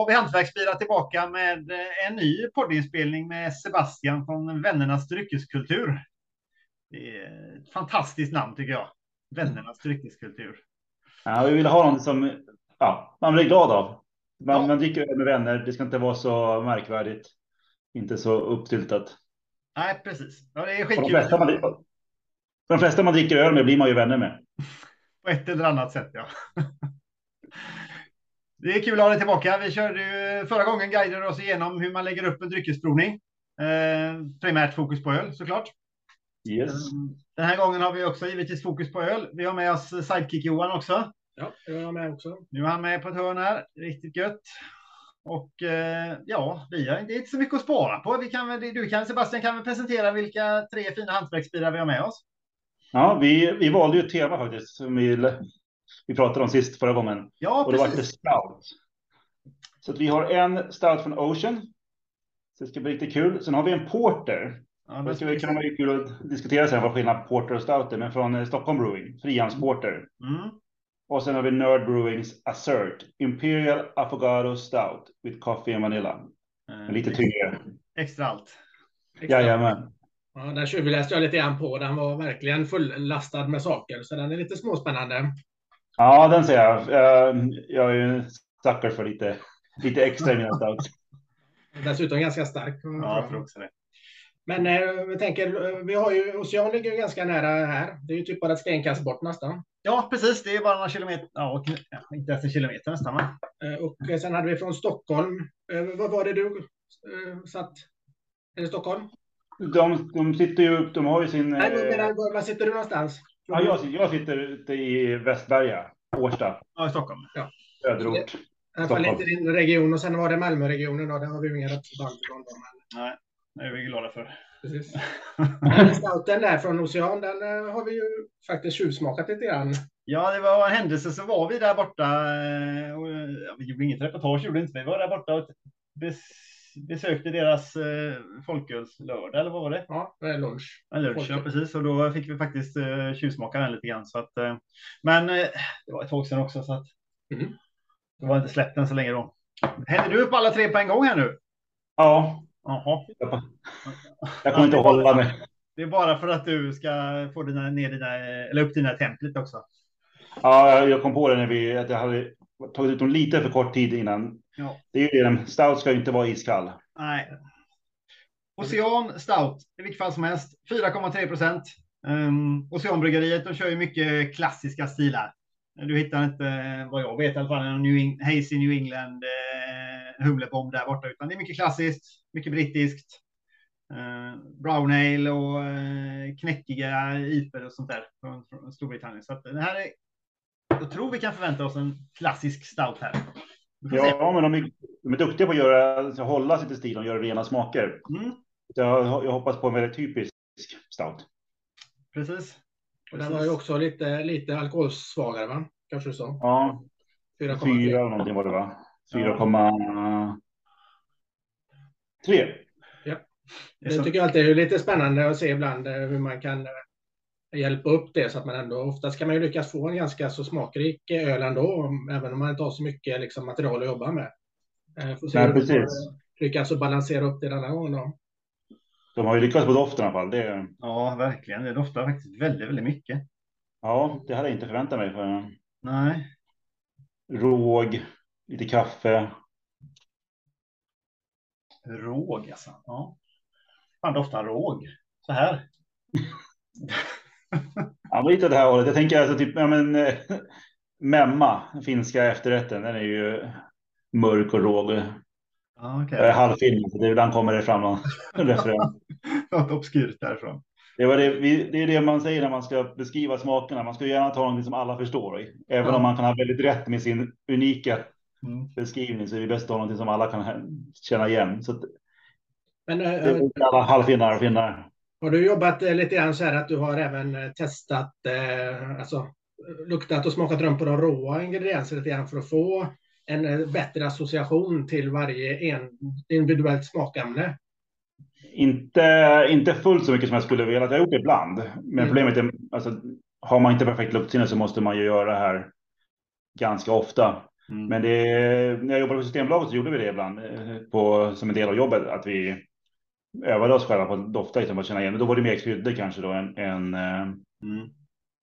har vi Hantverksbilar tillbaka med eh, en ny poddinspelning med Sebastian från Vännernas dryckeskultur. Det är ett fantastiskt namn tycker jag. Vännernas dryckeskultur. Ja, vi vill ha något som ja, man blir glad av. Man, ja. man dricker med vänner. Det ska inte vara så märkvärdigt. Inte så uppstyltat. Nej, precis. Ja, det är skitkul. De flesta, man, de flesta man dricker öl med blir man ju vänner med. På ett eller annat sätt, ja. Det är kul att ha dig tillbaka. Vi körde ju förra gången guidade oss igenom hur man lägger upp en dryckesprovning. Eh, primärt fokus på öl såklart. Yes. Eh, den här gången har vi också givetvis fokus på öl. Vi har med oss sidekick Johan också. Ja, jag är med också. Nu är han med på ett hörn här. Riktigt gött. Och eh, ja, vi har, det är inte så mycket att spara på. Vi kan, du kan, Sebastian kan väl presentera vilka tre fina hantverksbilar vi har med oss. Ja, vi, vi valde ju ett tema faktiskt som vi vi pratade om sist förra gången. Ja, och då var det stout. Så att vi har en stout från Ocean. Så det ska bli riktigt kul. Sen har vi en porter. Ja, det ska vi kunna vara kul att diskutera sen vad skillnad porter och stout är, men från eh, Stockholm Brewing, frihandsporter. Mm. Och sen har vi Nerd Brewings Assert, Imperial Affogato Stout with coffee and vanilla. Mm. Lite tyngre. Extra allt. Jajamän. Ja, den läste jag lite grann på. Den var verkligen fullastad med saker, så den är lite småspännande. Ja, den ser jag. Jag är ju stackare för lite, lite extra i mina stouts. Dessutom ganska stark. Ja, jag tror också det. Men eh, vi tänker, eh, vi har ju, Ocean ligger ganska nära här. Det är ju typ bara ett stenkast bort nästan. Ja, precis. Det är bara några kilometer. Ja, inte ens en kilometer nästan. Va? Eh, och sen hade vi från Stockholm. Eh, vad var det du eh, satt? Är det Stockholm? De, de sitter ju, de har ju sin... Nej, men, men, var sitter du någonstans? Ja, jag, jag sitter ute i Västberga, Årsta. Ja, i Stockholm. Ja. Söderort. I alla fall inte din region och sen var det Malmöregionen då. Där har vi ingen representant från. Nej, det är vi glada för. Precis. Stouten där från Ocean, den eh, har vi ju faktiskt tjuvsmakat lite grann. Ja, det var en händelse så var vi där borta. Eh, och, vi gjorde inget reportage, gjorde inte vi. var där borta och besökte deras eh, folkölslördag, eller vad var det? Ja, det är lunch. En lunch, ja precis. Och då fick vi faktiskt eh, tjuvsmaka den lite grann. Så att, eh, men eh, det var ett tag sedan också, så att mm. det var inte släppt än så länge då. Häller du upp alla tre på en gång här nu? Ja. Jaha. Jag kommer inte att hålla mig. Det är bara för att du ska få dina, ner dina, eller upp dina templet också. Ja, jag kom på det när vi, att jag hade tagit ut dem lite för kort tid innan. Ja. Det är ju det, stout ska ju inte vara iskall. Nej. Ocean Stout, i vilket fall som helst, 4,3 procent. Um, Oceanbryggeriet, de kör ju mycket klassiska stilar. Du hittar inte, vad jag vet i alla fall, en New Hazy New England eh, humlebomb där borta, utan det är mycket klassiskt, mycket brittiskt. Eh, brown ale och eh, knäckiga iper och sånt där från, från Storbritannien. Så att det här är jag tror vi kan förvänta oss en klassisk stout här. Ja, men de är, de är duktiga på att göra, alltså, hålla sig till stilen och göra rena smaker. Mm. Jag, jag hoppas på en väldigt typisk stout. Precis. Och den var ju också lite, lite alkoholsvagare, va? Kanske så? Ja. 4,3 någonting var det, va? 4,3. Ja. Det tycker jag alltid är lite spännande att se ibland eh, hur man kan eh, hjälpa upp det så att man ändå, oftast kan man ju lyckas få en ganska så smakrik öl ändå, även om man inte har så mycket liksom, material att jobba med. Eh, får se Nej, precis. lyckas balansera upp det denna gången då. De har ju lyckats på doften i alla fall. Det... Ja, verkligen. Det doftar faktiskt väldigt, väldigt mycket. Ja, det hade jag inte förväntat mig. För... Nej. Råg, lite kaffe. Råg alltså. Ja. Fan doftar råg. Så här. ja, lite det här hållet. Jag tänker alltså typ, ja men eh, memma, finska efterrätten, den är ju mörk och råg. Ah, okay. är halvfilm, så ibland kommer det fram någon referens. Något obskyrt därifrån. Det, var det, det är det man säger när man ska beskriva smakerna. Man ska gärna ta något som alla förstår. Även ja. om man kan ha väldigt rätt med sin unika mm. beskrivning så är det bäst att ha något som alla kan känna igen. Så Men, äh, det är alla halvfinnar och finnar. Har du jobbat eh, lite grann så här att du har även eh, testat, eh, alltså luktat och smakat runt på de råa ingredienser lite grann för att få en bättre association till varje en, individuellt smakämne? Inte, inte fullt så mycket som jag skulle vilja. Jag har gjort det ibland. Men mm. problemet är, alltså, har man inte perfekt luktsinne så måste man ju göra det här ganska ofta. Mm. Men det, när jag jobbade på Systembolaget så gjorde vi det ibland på, som en del av jobbet, att vi övade oss själva på att dofta liksom, att känna igen. Men då var det mer kryddor kanske då än, än eh, mm.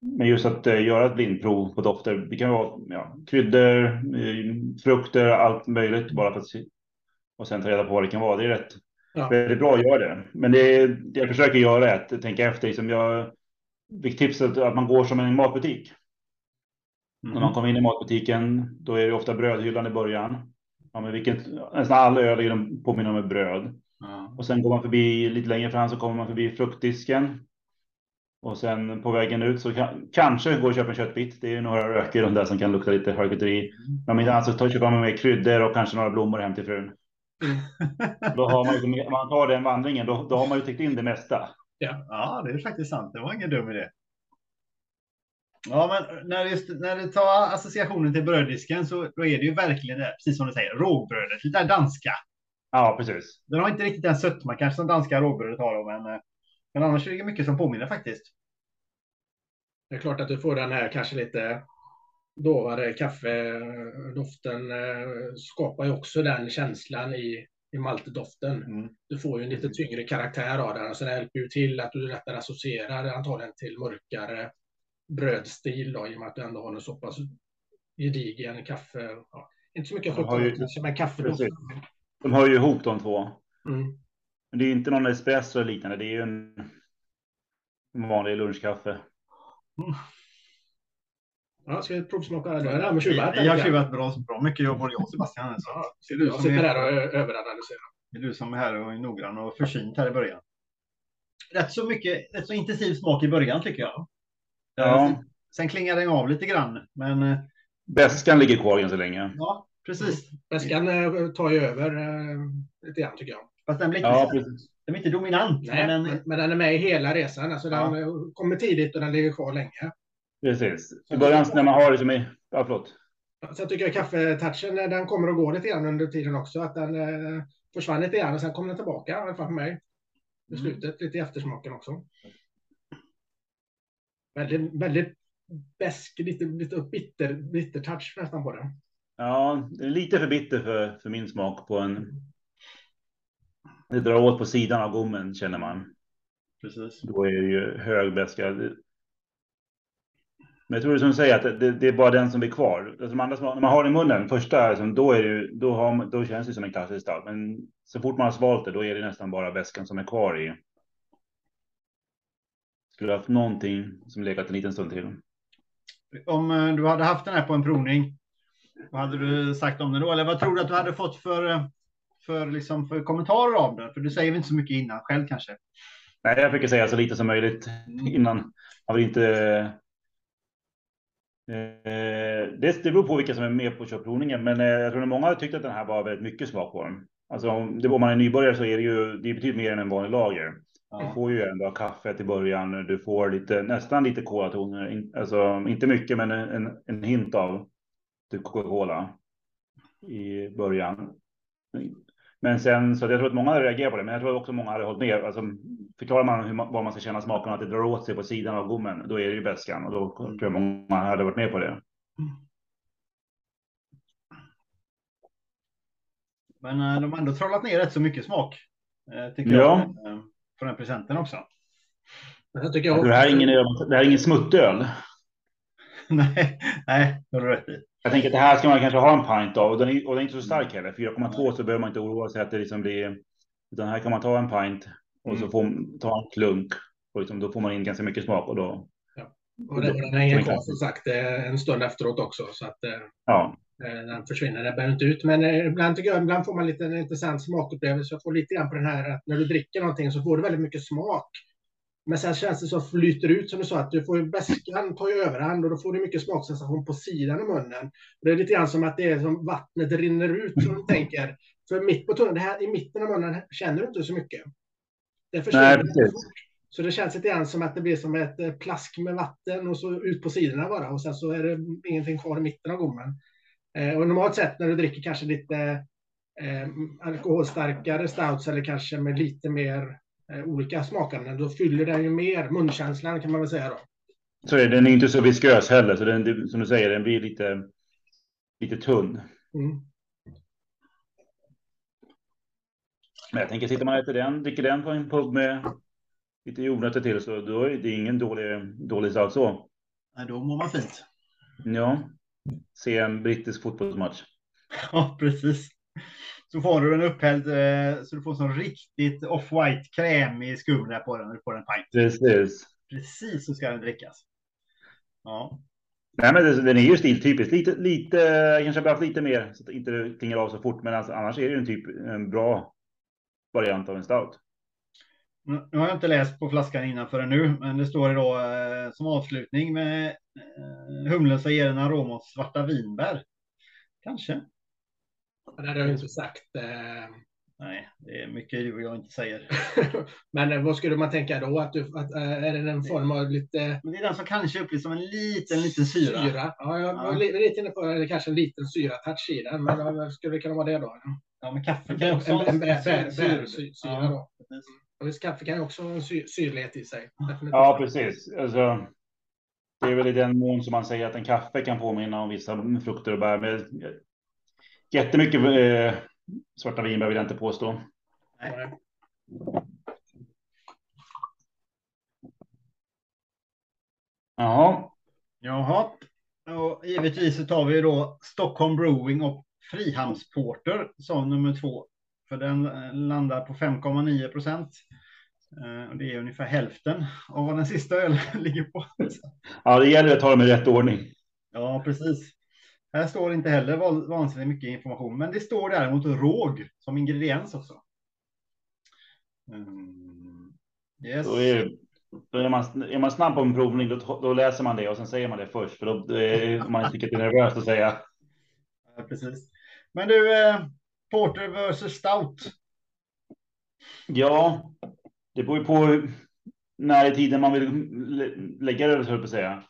Men just att uh, göra ett blindprov på dofter. Det kan vara ja, kryddor, frukter, allt möjligt bara för att se. Och sen ta reda på vad det kan vara. Det är rätt ja. väldigt bra att göra det. Men det, det jag försöker göra är att tänka efter. Liksom jag, vilket tips är att man går som en matbutik. Mm. När man kommer in i matbutiken, då är det ofta brödhyllan i början. Ja, men vilket, nästan all öl är påminner om ett bröd. Och sen går man förbi lite längre fram så kommer man förbi fruktdisken. Och sen på vägen ut så kan, kanske går och köpa en köttbit. Det är några röker de där som kan lukta lite charkuteri. Men inte annat så köper man med kryddor och kanske några blommor hem till frun. Då har man ju, om man tar den vandringen, då, då har man ju täckt in det mesta. Ja. ja, det är faktiskt sant. Det var ingen dum idé. Ja, men när, just, när du tar associationen till bröddisken så då är det ju verkligen det, precis som du säger, rågbrödet, det där danska. Ja, precis. Den har inte riktigt den sötma kanske som danska rågbrödet har, men, eh, men annars är det mycket som påminner faktiskt. Det är klart att du får den här kanske lite dovare kaffedoften eh, skapar ju också den känslan i, i maltdoften. Mm. Du får ju en lite tyngre karaktär av den och sen hjälper ju till att du lättare associerar antagligen till mörkare brödstil då, i och med att du ändå har en så pass gedigen kaffe. Ja, inte så mycket frukt, men kaffe. De hör ju ihop de två. Mm. Men det är inte någon espresso eller liknande. Det är ju en vanlig lunchkaffe. Mm. Ja, ska vi provsmaka det? Ja, men tjuvat, jag har tjuvat bra, bra mycket jobb både jag och Sebastian. Så. Ja, ser du jag sitter där och överanalyserar. Det är du som är här och är noggrann och försynt här i början. Rätt så mycket, rätt så intensiv smak i början tycker jag. Ja. Sen klingar den av lite grann, men. Eh, Bäskan ligger kvar ganska länge. Ja, precis. Bäskan eh, tar ju över eh, lite grann tycker jag. Fast den blir inte, ja, den är inte dominant. Nej, men, den, men den är med i hela resan. Alltså ja. Den kommer tidigt och den ligger kvar länge. Precis. I början när man har det som i... Ja, förlåt. Sen tycker jag kaffetouchen, den kommer att gå lite grann under tiden också. Att den eh, försvann lite grann och sen kommer den tillbaka, i alla fall för mig. I mm. slutet, lite i eftersmaken också. Väldigt, väldigt besk, lite, lite bitter, bitter touch nästan på den. Ja, lite för bitter för, för min smak på en. Det drar åt på sidan av gommen känner man. Precis. Då är det ju hög beska. Men jag tror det som du säger att det, det, är bara den som blir kvar. Alltså, andra, när man har den i munnen första, liksom, då, är det, då, har, då känns det som en klassisk stout. Men så fort man har svalt det, då är det nästan bara väskan som är kvar i, skulle haft någonting som legat en liten stund till. Om eh, du hade haft den här på en provning, vad hade du sagt om den då? Eller vad tror du att du hade fått för, eh, för, liksom, för kommentarer av den? För du säger inte så mycket innan själv kanske. Nej, jag försöker säga så lite som möjligt mm. innan. Jag vill inte. Eh, det, det beror på vilka som är med på körprovningen, men jag tror att många har tyckt att den här var väldigt mycket smak på den. Alltså om, det, om man är nybörjare så är det ju det är betydligt mer än en vanlig lager. Ja. Du får ju ändå kaffe till början. Du får lite, nästan lite kolatoner. Alltså inte mycket, men en, en hint av Coca-Cola i början. Men sen så jag tror att många hade reagerat på det, men jag tror också många hade hållit med. Alltså, förklarar man hur, vad man ska känna smaken att det drar åt sig på sidan av gommen, då är det ju bäskan och då tror jag många hade varit med på det. Men eh, de har ändå trollat ner rätt så mycket smak. Eh, tycker ja. jag. Eh, på den presenten också. Jag tycker jag... Det, här är ingen, det här är ingen smuttöl. nej, nej, det har du rätt i. Jag tänker att det här ska man kanske ha en pint av och den är, och den är inte så stark heller. 4,2 så behöver man inte oroa sig att det liksom blir. Utan här kan man ta en pint och mm. så får man ta en klunk och liksom, då får man in ganska mycket smak och då. Ja. Och den, den hänger kvar som sagt en stund efteråt också så att. Eh, ja. Eh, den försvinner, den bär inte ut. Men eh, ibland, tycker jag, ibland får man lite en intressant smakupplevelse. Jag får lite grann på den här att när du dricker någonting så får du väldigt mycket smak. Men sen känns det som flyter ut som du sa, att du får bäskan tar ju överhand och då får du mycket smaksensation på sidan av munnen. Det är lite grann som att det är som vattnet rinner ut som du tänker. För mitt på tunnan, det här i mitten av munnen känner du inte så mycket. Det försvinner Nej, Så det känns lite grann som att det blir som ett eh, plask med vatten och så ut på sidorna bara och sen så är det ingenting kvar i mitten av gommen. Eh, och normalt sett när du dricker kanske lite eh, alkoholstarkare stouts eller kanske med lite mer olika smakande, då fyller den ju mer munkänslan kan man väl säga då. Så är den är inte så viskös heller, så den, som du säger, den blir lite. lite tunn. Mm. Men jag tänker, sitter man äter den, dricker den på en pub med lite jordnötter till så då är det ingen dålig, dålig salt så. Nej, då mår man fint. Ja, se en brittisk fotbollsmatch. Ja, precis. Så får du en upphälld eh, så du får sån riktigt off-white krämig skum på den. Du får en pint. Precis. Precis så ska den drickas. Ja. Nej, men den är ju stiltypisk. Lite, lite, kanske behövt lite mer så att det inte klingar av så fort. Men alltså, annars är det en typ en bra variant av en stout. Nu har jag inte läst på flaskan innan förrän nu, men det står då eh, som avslutning med eh, humlen så ger en arom av svarta vinbär. Kanske. Det hade jag inte sagt. Eh... Nej, det är mycket du och jag inte säger. Men eh, vad skulle man tänka då? Att du, att, äh, är det en form av lite... Men det är den som kanske upplevs som en liten, liten syra. syra. Ja, jag var ja. lite inne på det, kanske en liten syratouch i den. Men vad skulle det kunna vara det då? Ja, men kaffe kan också en, en bärsyra då. Och kaffe kan ju också ha en sy syrlighet i sig. Ja, precis. Alltså, det är väl i den mån som man säger att en kaffe kan påminna om vissa frukter och bär. Men jättemycket eh, svarta vinbär vill jag inte påstå. Nej. Jaha. Jaha. Och givetvis så tar vi då Stockholm Brewing och Frihamnsporter som nummer två. För den eh, landar på 5,9 procent. Eh, det är ungefär hälften av vad den sista ölen ligger på. Ja, det gäller att ta dem i rätt ordning. Ja, precis. Här står inte heller vansinnigt mycket information, men det står däremot råg som ingrediens också. Mm. Yes. Då är, då är, man, är man snabb på en provning, då, då, läser man det och sen säger man det först, för då är man inte nervös att säga. Ja, precis. Men du, eh, Porter versus Stout. Ja, det beror ju på när i tiden man vill lägga det, höll på att säga.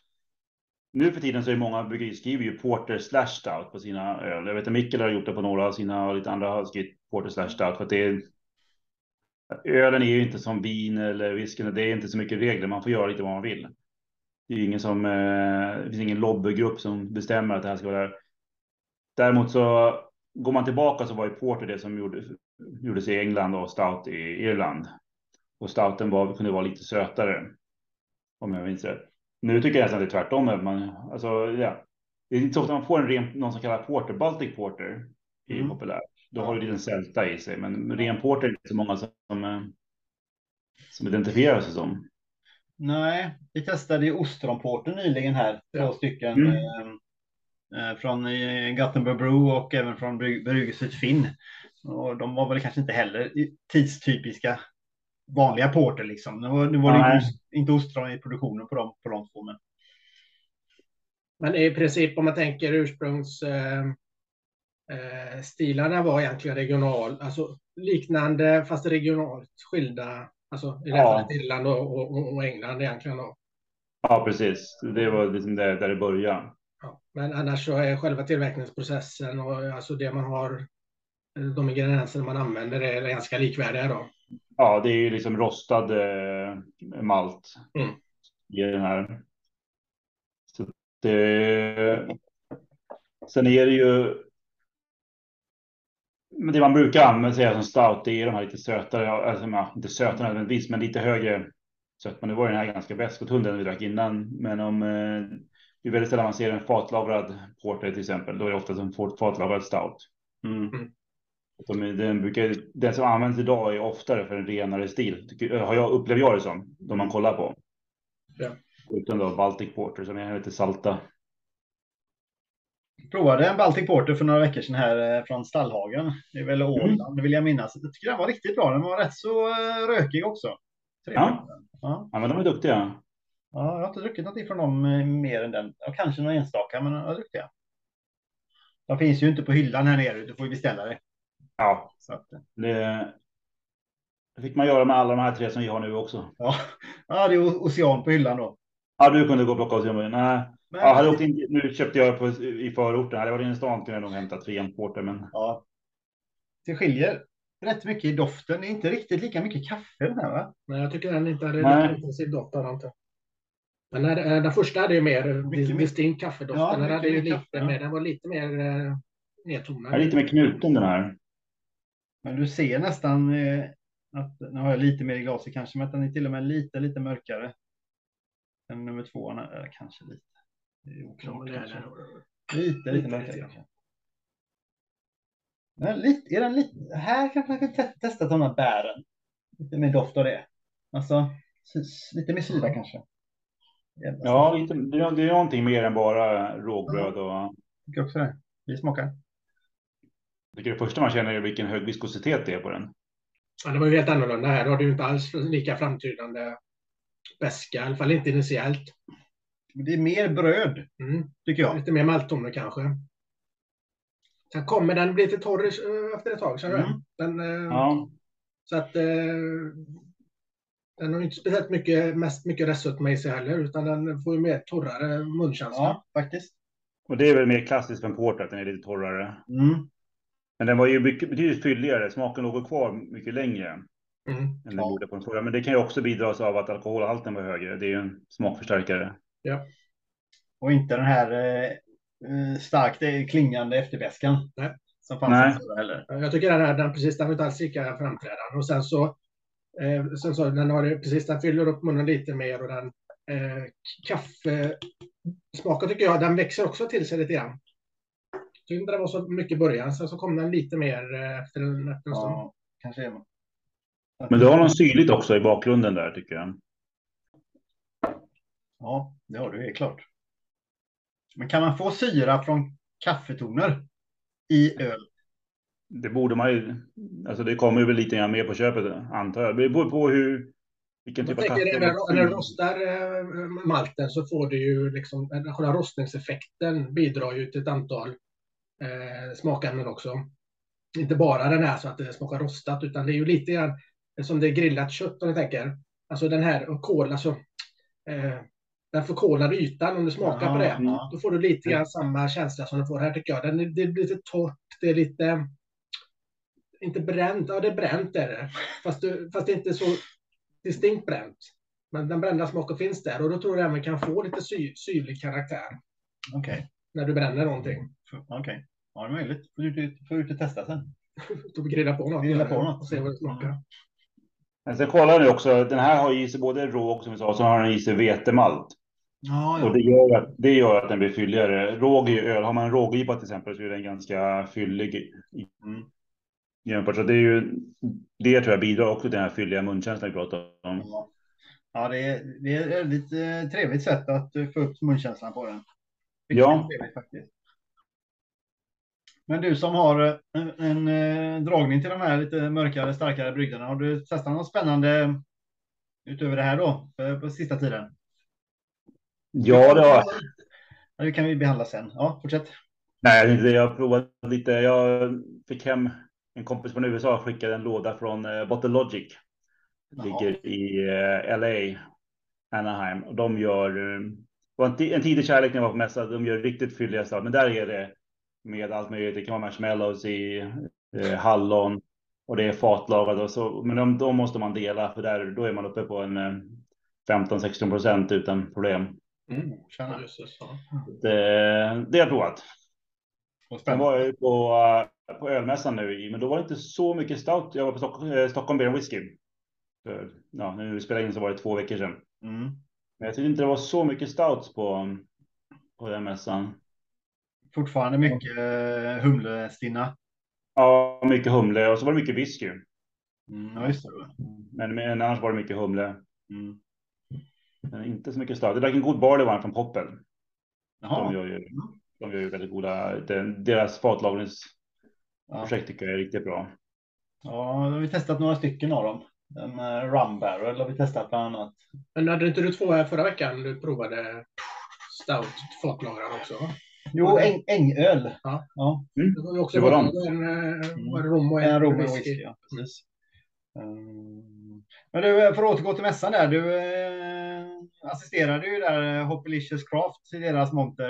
Nu för tiden så är många bryggerier skriver ju Porter slash Stout på sina öl. Jag vet att Mikkel har gjort det på några av sina och lite andra har skrivit Porter slash Stout för att det är. Ölen är ju inte som vin eller whisky. Det är inte så mycket regler. Man får göra lite vad man vill. Det är ingen som. Eh, det finns ingen lobbygrupp som bestämmer att det här ska vara. Däremot så går man tillbaka så var ju Porter det som gjorde, gjordes i England och Stout i Irland. Och Stouten var, kunde vara lite sötare. Om jag minns rätt. Nu tycker jag nästan det är tvärtom. Man, alltså, ja. Det är inte så ofta man får en ren, någon som kallar porter, Baltic porter, är mm. populärt. Då har du en sälta i sig, men ren porter är inte så många som, som identifierar sig som. Nej, vi testade ju ostronporter nyligen här, två stycken. Mm. Eh, Eh, från eh, Gothenburg Brew och även från Bryggelset Finn. Och de var väl kanske inte heller tidstypiska vanliga porter liksom. Nu var, nu var det inte ostron i produktionen på dem på de två. Men... men i princip om man tänker ursprungs eh, eh, var egentligen regional, alltså liknande fast regionalt skilda. Alltså i ja. Irland och, och, och, England egentligen. Då. Ja, precis. Det var liksom där, där det började. Ja, men annars så är själva tillverkningsprocessen och alltså det man har, de ingredienser man använder är ganska likvärdiga då. Ja, det är ju liksom rostad eh, malt mm. i den här. Så det, sen är det ju. Men det man brukar använda sig som stout, det är de här lite sötare, alltså, inte sötare nödvändigtvis, men lite högre sötma. Nu var den här ganska besk den vi drack innan, men om eh, det är väldigt sällan man ser en fatlagrad porter till exempel. Då är det ofta en fatlagrad stout. Mm. De, den, brukar, den som används idag är oftare för en renare stil. Har jag, upplever jag det som. De man kollar på. Ja. Utan då Baltic Porter som är lite salta. Jag provade en Baltic Porter för några veckor sedan här eh, från Stallhagen. Det är väl Åland, mm. det vill jag minnas. Jag tycker den var riktigt bra. Den var rätt så eh, rökig också. Ja. ja. ja, men de är duktiga. Ja, jag har inte druckit något från dem eh, mer än den. Ja, kanske någon enstaka, men jag druckit det. De finns ju inte på hyllan här nere. Du får ju beställa det. Ja, så att, det, fick man göra med alla de här tre som vi har nu också. Ja, ja det är ocean på hyllan då. Ja, du kunde gå och plocka ocean. Nej, men, ja, hade åkt in, nu köpte jag på, i förorten. Hade jag varit inne i stan kunde jag nog hämta tre porter, men. Ja. Det skiljer rätt mycket i doften. Det är inte riktigt lika mycket kaffe den här, va? Nej, jag tycker den inte hade lika intensiv doft. Inte. Men när, eh, den första hade ju mer Mycket distinkt kaffedoft. Ja, den mycket hade ju mer lite kaffe, ja. mer, den var lite mer eh, Den nedtonad. är lite mer knuten den här. Men du ser nästan eh, att, nu har jag lite mer i glaset kanske, men att den är till och med lite, lite mörkare. Än nummer två, eller kanske lite. Det är Ja, oklart är kanske. Lite, lite Lite, mörkare lite. kanske. Men lite, är den lite, här kanske man kan te- testa de här bären. Lite mer doft av det. Alltså, lite mer syra kanske. Jävla Ja, lite, det är det är någonting mer än bara rågbröd och Jag tycker också det. Vi smakar. Det första man känner är vilken hög viskositet det är på den. Ja, det var ju helt annorlunda här. Har du ju inte alls lika framtydande beska, i alla fall inte initiellt. Det är mer bröd, Mm. tycker jag. Lite mer malttoner kanske. Sen kommer den bli lite torr eh, efter ett tag, känner du? Mm. Den, eh, Ja, Så att eh, den har inte speciellt mycket, mest mycket restsötma i sig heller, utan den får ju mer torrare munkänsla. Ja, faktiskt. och det är väl mer klassiskt för en porter att den är lite torrare. Mm. Men den var ju mycket, betydligt fylligare. Smaken låg kvar mycket längre Mm. än den Ja. gjorde på den förra. Men det kan ju också bidra av att alkoholhalten var högre. Det är ju en smakförstärkare. Och inte den här eh, starkt klingande efterbäskan. Nej. Som fanns Nej. heller. Jag tycker den här, den precis, den var inte alls lika framträdande. Och sen så, eh, sen så den har ju precis, den fyller upp munnen lite mer och den eh, kaffesmaken tycker jag, den växer också till sig lite grann. Tyckte inte det var så mycket i början, sen så kom den lite mer eh, efter en, efter en stund. Ja, kanske är man. Men du har någon syrligt också i bakgrunden där tycker jag. Ja, det har du helt klart. Men kan man få syra från kaffetoner i öl? Det borde man ju. Alltså det kommer ju väl lite grann mer på köpet antar jag. Det beror på hur. Vilken Jag typ av kaffe. när, när du rostar eh, malten så får du ju liksom, den själva rostningseffekten bidrar ju till ett antal eh, smakämnen också. Inte bara den här så att det smakar rostat, utan det är ju lite grann som det är grillat kött om ni tänker. Alltså den här kol, alltså eh, den förkolade ytan, om du smakar på det, Ja, då får du lite grann samma känsla som du får här tycker jag. Den, är- det är lite torrt, det är lite, inte bränt, ja det är bränt är det. Fast, du, fast det är inte så distinkt bränt. Men den brända smaken finns där och då tror jag även kan få lite sy, syrlig karaktär Okej. när du bränner någonting. Okej. Ja, det är möjligt. Får du ut, får du ut och testa sen. Då grilla på något. Grilla på något. Och se vad det smakar. Men sen kollar ni också. Den här har i sig både råg som vi sa, så har den i sig vetemalt. Ja, Och det gör, att, det gör att den blir fylligare. Råg i öl, har man en rågipa till exempel så är den ganska fyllig. Mm. Jämfört. Så det är ju, det tror jag bidrar också till den här fylliga munkänslan vi pratar om. Ja, ja det, är, det är ett väldigt eh, trevligt sätt att eh, få upp munkänslan på den. Riktigt Ja. trevligt faktiskt. Men du som har eh, en, en eh, dragning till de här lite mörkare, starkare brygderna, har du testat något spännande utöver det här då, för, på sista tiden? Ja, det har Ja, Det kan vi behandla sen. Ja, fortsätt. Nej, jag jag har provat lite. Jag fick hem en kompis från USA skickade en låda från eh, Bottle Logic. Jaha. Ligger i eh, LA, Anaheim. Och de gör, eh, en, ti- en tidig kärlek när jag var på mässa. De gör riktigt fylliga stout. Men där är det med allt möjligt. Det kan vara marshmallows i, eh, hallon. Och det är fatlagat och så. Men de, de måste man dela för där, då är man uppe på en eh, 15-16 procent utan problem. Mm. Det, det har jag provat. Sen var jag ju på, eh, på ölmässan nu, men då var det inte så mycket stout. Jag var på Stock, eh, Stockholm Beer Whisky. För, ja, nu vi spelade in så var det två veckor sedan. Mm. Men jag tyckte inte det var så mycket stouts på, på den mässan. Fortfarande mycket eh, humlestinna. Ja, mycket humle och så var det mycket whisky. Mm, ja, just det. Men, men annars var det mycket humle. Mm. Men inte så mycket stout. Jag drack en god barley wine från Poppel. De Jaha. gör ju, de gör ju väldigt goda, den, deras fatlagringsprojekt Ja. tycker jag är riktigt bra. ja, då har vi testat några stycken av dem. En uh, rum barrel har vi testat bland annat. Men hade inte du två här förra veckan du provade stout fatlagrad också? va? Jo, äng, ängöl. Ja. ja. Det var ju också Det var de. en, eh, det rom och en, En rom och whisky. whisky. Ja, precis. Mm. Men du, för att återgå till mässan där. Du eh, assisterade ju där eh, Hoppelicious Craft i deras monter.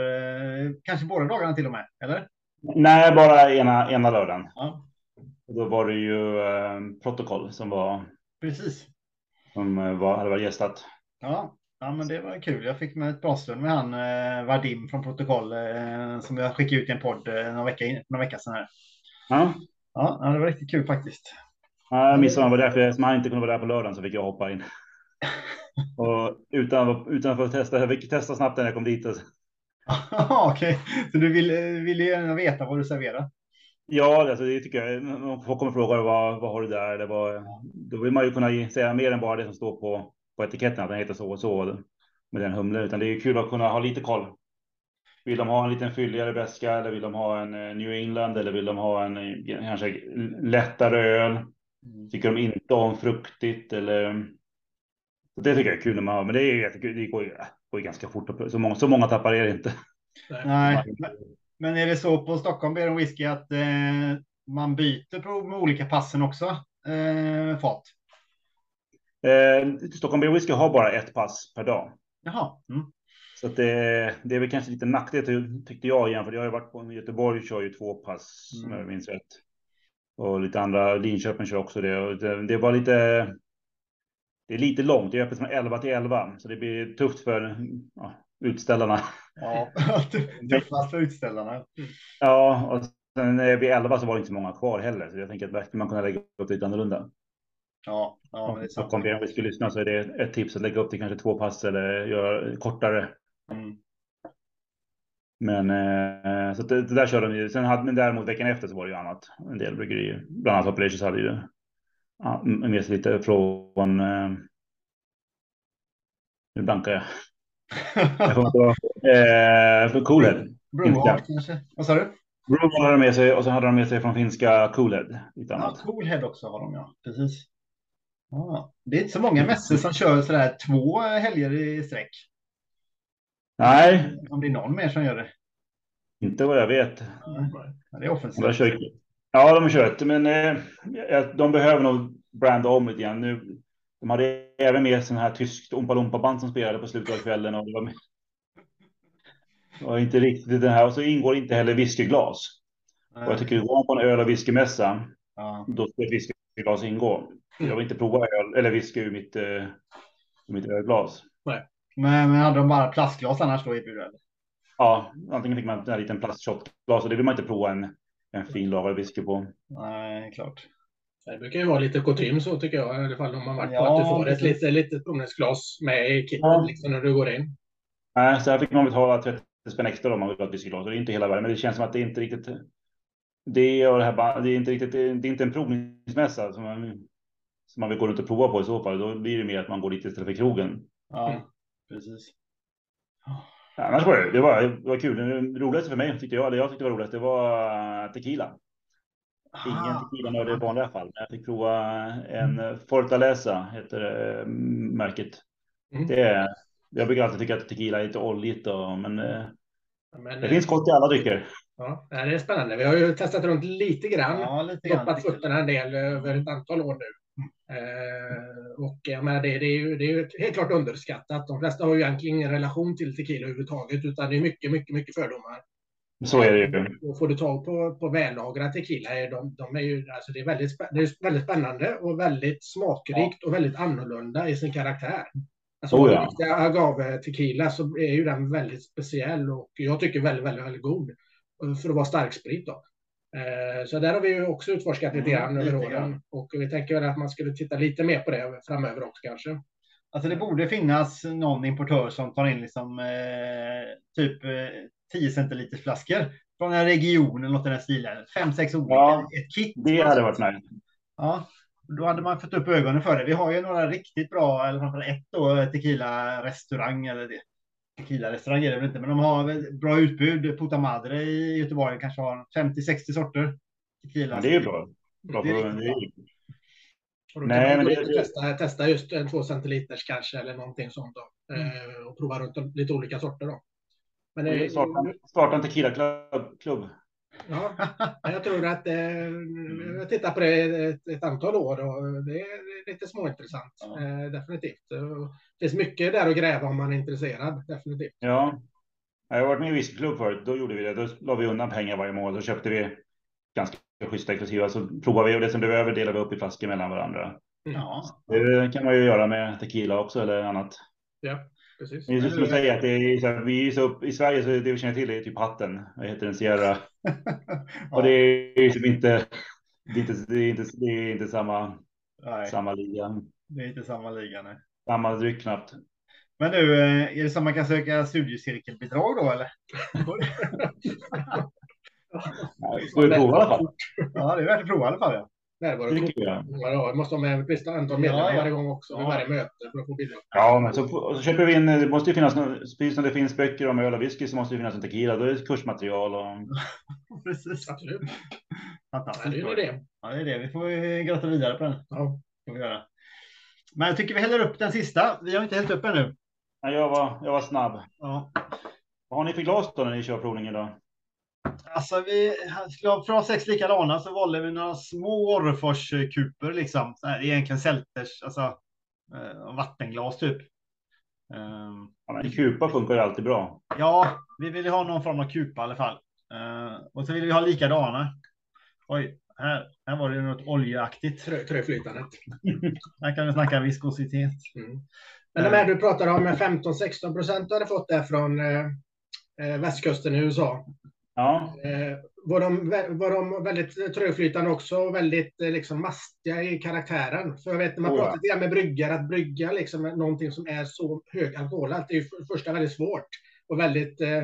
Eh, kanske båda dagarna till och med, eller? Nej, bara ena, ena lördagen. Ja, Och Då var det ju eh, protokoll som var precis. som eh, var, hade varit gästat. Ja, Ja, men det var kul. Jag fick med ett bra stund med han eh, Vadim från Protokoll eh, som jag skickade ut i en podd eh, någon vecka, någon vecka sedan. Här. Ja. ja, det var riktigt kul faktiskt. Ja, jag missade honom. Därför, som han inte kunde vara där på lördagen så fick jag hoppa in. och utan, utan att få testa. Jag fick testa snabbt när jag kom dit. Okej, okay. så du vill, vill gärna veta vad du serverar? Ja, alltså det tycker jag. Om folk kommer fråga vad, vad har du där? Det var, då vill man ju kunna säga mer än bara det som står på, på etiketten, att den heter så och så med den humlen, utan det är kul att kunna ha lite koll. Vill de ha en liten fylligare väska eller vill de ha en eh, New England eller vill de ha en eh, kanske lättare öl? Mm. Tycker de inte om fruktigt eller? Det tycker jag är kul när man har, men det är jättekul. Det går ju, går ju ganska fort. Så många, så många tappar det inte. Nej, men är det så på Stockholm Beer Whisky att eh, man byter på med olika passen också? Eh, fat? Eh, Stockholm Beer Whisky har bara ett pass per dag. Jaha. Mm. Så det, det, är väl kanske lite nackdel tyckte jag igen, för jag har ju varit på Göteborg kör ju två pass mm. om jag minns rätt. Och lite andra, Linköping kör också det. Och det, det var lite. Det är lite långt, det är öppet från 11 till 11, så det blir tufft för ja, utställarna. Ja, tuffast för utställarna. Ja, och sen vid 11 så var det inte så många kvar heller, så jag tänker att skulle man kunna lägga upp lite annorlunda. Ja, ja men det är sant. Om vi ska lyssna så är det ett tips att lägga upp det kanske två pass eller göra kortare. Mm. Men eh, så det, det, där körde de ju. Sen hade, men däremot veckan efter så var det ju annat. En del bryggerier, bland annat Operations hade ju ja, med sig lite från. Eh, nu blankar jag. jag får eh, för Coolhead. Brewhard kanske? Vad sa du? Brewhard hade de med sig och så hade de med sig från finska Coolhead. Ja, Coolhead också har de ja, precis. Ah, det är inte så många mässor som kör sådär två helger i sträck. Nej. Om det är någon mer som gör det. Inte vad jag vet. Ja, det är offensivt. Ja, de har kört, men eh, de behöver nog branda om lite grann. Nu, de hade även med sån här tyskt Ompa Lompa-band som spelade på slutet av kvällen. Och det var, med, det var inte riktigt den här. Och så ingår inte heller whiskyglas. Och jag tycker, går man på en öl och whiskymässa, ja. då ska ett whiskyglas ingå. Jag vill inte prova öl eller whisky ur mitt, uh, mitt ölglas. Nej. Men, men hade de bara plastglas annars då erbjuder Ja, antingen fick man en liten plastshotglas och det vill man inte prova en, en fin lagrad whisky på. Nej, klart. Det brukar ju vara lite kutym så tycker jag, i alla fall om man varit ja, på att du får ett litet, litet provningsglas med i kittet ja. liksom, när du går in. Nej, så här fick man betala 30 spänn extra om man vill ha ett whiskyglas. Det är inte hela världen, men det känns som att det inte riktigt. Det och det här, det är inte riktigt. Det är inte en provningsmässa som man som man vill gå runt och prova på i så fall. Då blir det mer att man går dit istället för krogen. Ja, precis. Ja, annars var det, det var, det var kul. Det roligaste för mig tyckte jag, det jag tyckte var roligast, det var eh, tequila. Ingen ah. tequila nörd i vanliga fall, jag fick prova en. Fortaleza, heter eh, märket. Mm. Det jag brukar alltid tycka att tequila är lite oljigt, då, men, eh, men det finns gott i alla drycker. Ja, det är spännande. Vi har ju testat runt lite grann, ja, lite doppat fötterna en del över ett antal år nu. Eh, och jag menar, det, det, är ju, det är ju helt klart underskattat. De flesta har ju egentligen ingen relation till tequila överhuvudtaget, utan det är mycket, mycket, mycket fördomar. Så är det ju. Och får du tag på, på vällagrad tequila, de, de är ju, alltså det, är väldigt, det är väldigt spännande och väldigt smakrikt ja. och väldigt annorlunda i sin karaktär. Alltså, oh, ja. agave tequila så är ju den väldigt speciell och jag tycker väldigt, väldigt, väldigt god för att vara starksprit. Då. Eh, så där har vi ju också utforskat lite mm, grann över åren och vi tänker väl att man skulle titta lite mer på det framöver också kanske. Alltså det borde finnas någon importör som tar in liksom eh, typ eh, 10 centiliters flaskor från en region eller något i den stilen. Fem, sex olika. Ja, ett kit. Det hade varit nice. Ja, då hade man fått upp ögonen för det. Vi har ju några riktigt bra, eller framförallt ett då, tequila restaurang eller det tequila-restaurang är det väl inte, men de har bra utbud. Puta Madre i Göteborg kanske har 50-60 sorter tequila. Det är bra. bra det är är... Nej, men det. Testa, testa just en två centiliters kanske eller någonting sånt då. Mm. Eh, och prova runt lite olika sorter då. Men det, starta, starta en tequila-klubb. Ja, jag tror att eh, jag tittar på det ett, ett, antal år och det är lite småintressant. Ja. Eh, definitivt. Det finns mycket där att gräva om man är intresserad. Definitivt. Ja, jag har varit med i whiskyklubb förut. Då gjorde vi det. Då la vi undan pengar varje månad. Så köpte vi ganska schyssta exklusiva. Så provade vi och det som blev över delade vi upp i flaskor mellan varandra. Ja. Det kan man ju göra med tequila också eller annat. Ja. Precis. Det som att säga att det är så här, vi är så upp, i Sverige så det vi känner till är typ hatten. Vad heter den? Sierra. ja. Och det är liksom inte, det är inte, det är inte, det är inte samma, nej. samma liga. Det är inte samma liga, nej. Samma dryck knappt. Men nu, eh, är det så man kan söka studiecirkelbidrag då eller? Ska vi prova i alla fall? Ja, det är värt att prova i alla fall. Ja. Det ja, måste ha med ett visst antal medlemmar ja, varje gång också, ja. vid varje möte för att få bidrag. Ja, men så, så köper vi in, det måste ju finnas, precis som det finns böcker om öl och whisky så måste det finnas en tequila, då är det kursmaterial och... precis. Absolut. Fantastiskt. Ja, det är det. Ja, det är det. Vi får gratta vidare på den. Ja. Får vi göra. Men jag tycker vi häller upp den sista. Vi har inte hällt upp ännu. Ja, jag var, jag var snabb. Ja. Vad har ni för glas då när ni kör provning idag? Alltså vi skulle ha från sex likadana så valde vi några små Orrefors-kuper liksom. Så här, egentligen Selters, alltså eh, vattenglas typ. Um, ja, men kupa funkar ju alltid bra. Ja, vi vill ha någon form av kupa i alla fall. Uh, och så vill vi ha likadana. Oj, här, här var det något oljeaktigt. Tröflytandet. här kan vi snacka viskositet. Mm. Men de här du pratar om 15-16 procent du hade fått där från eh, eh västkusten i USA. Ja. Eh, var, de, var de väldigt trögflytande också, väldigt eh, liksom, mastiga i karaktären. För jag vet när man oh, pratar ja. med bryggar, att brygga liksom, någonting som är så hög alkoholhalt, det är för första väldigt svårt och väldigt eh,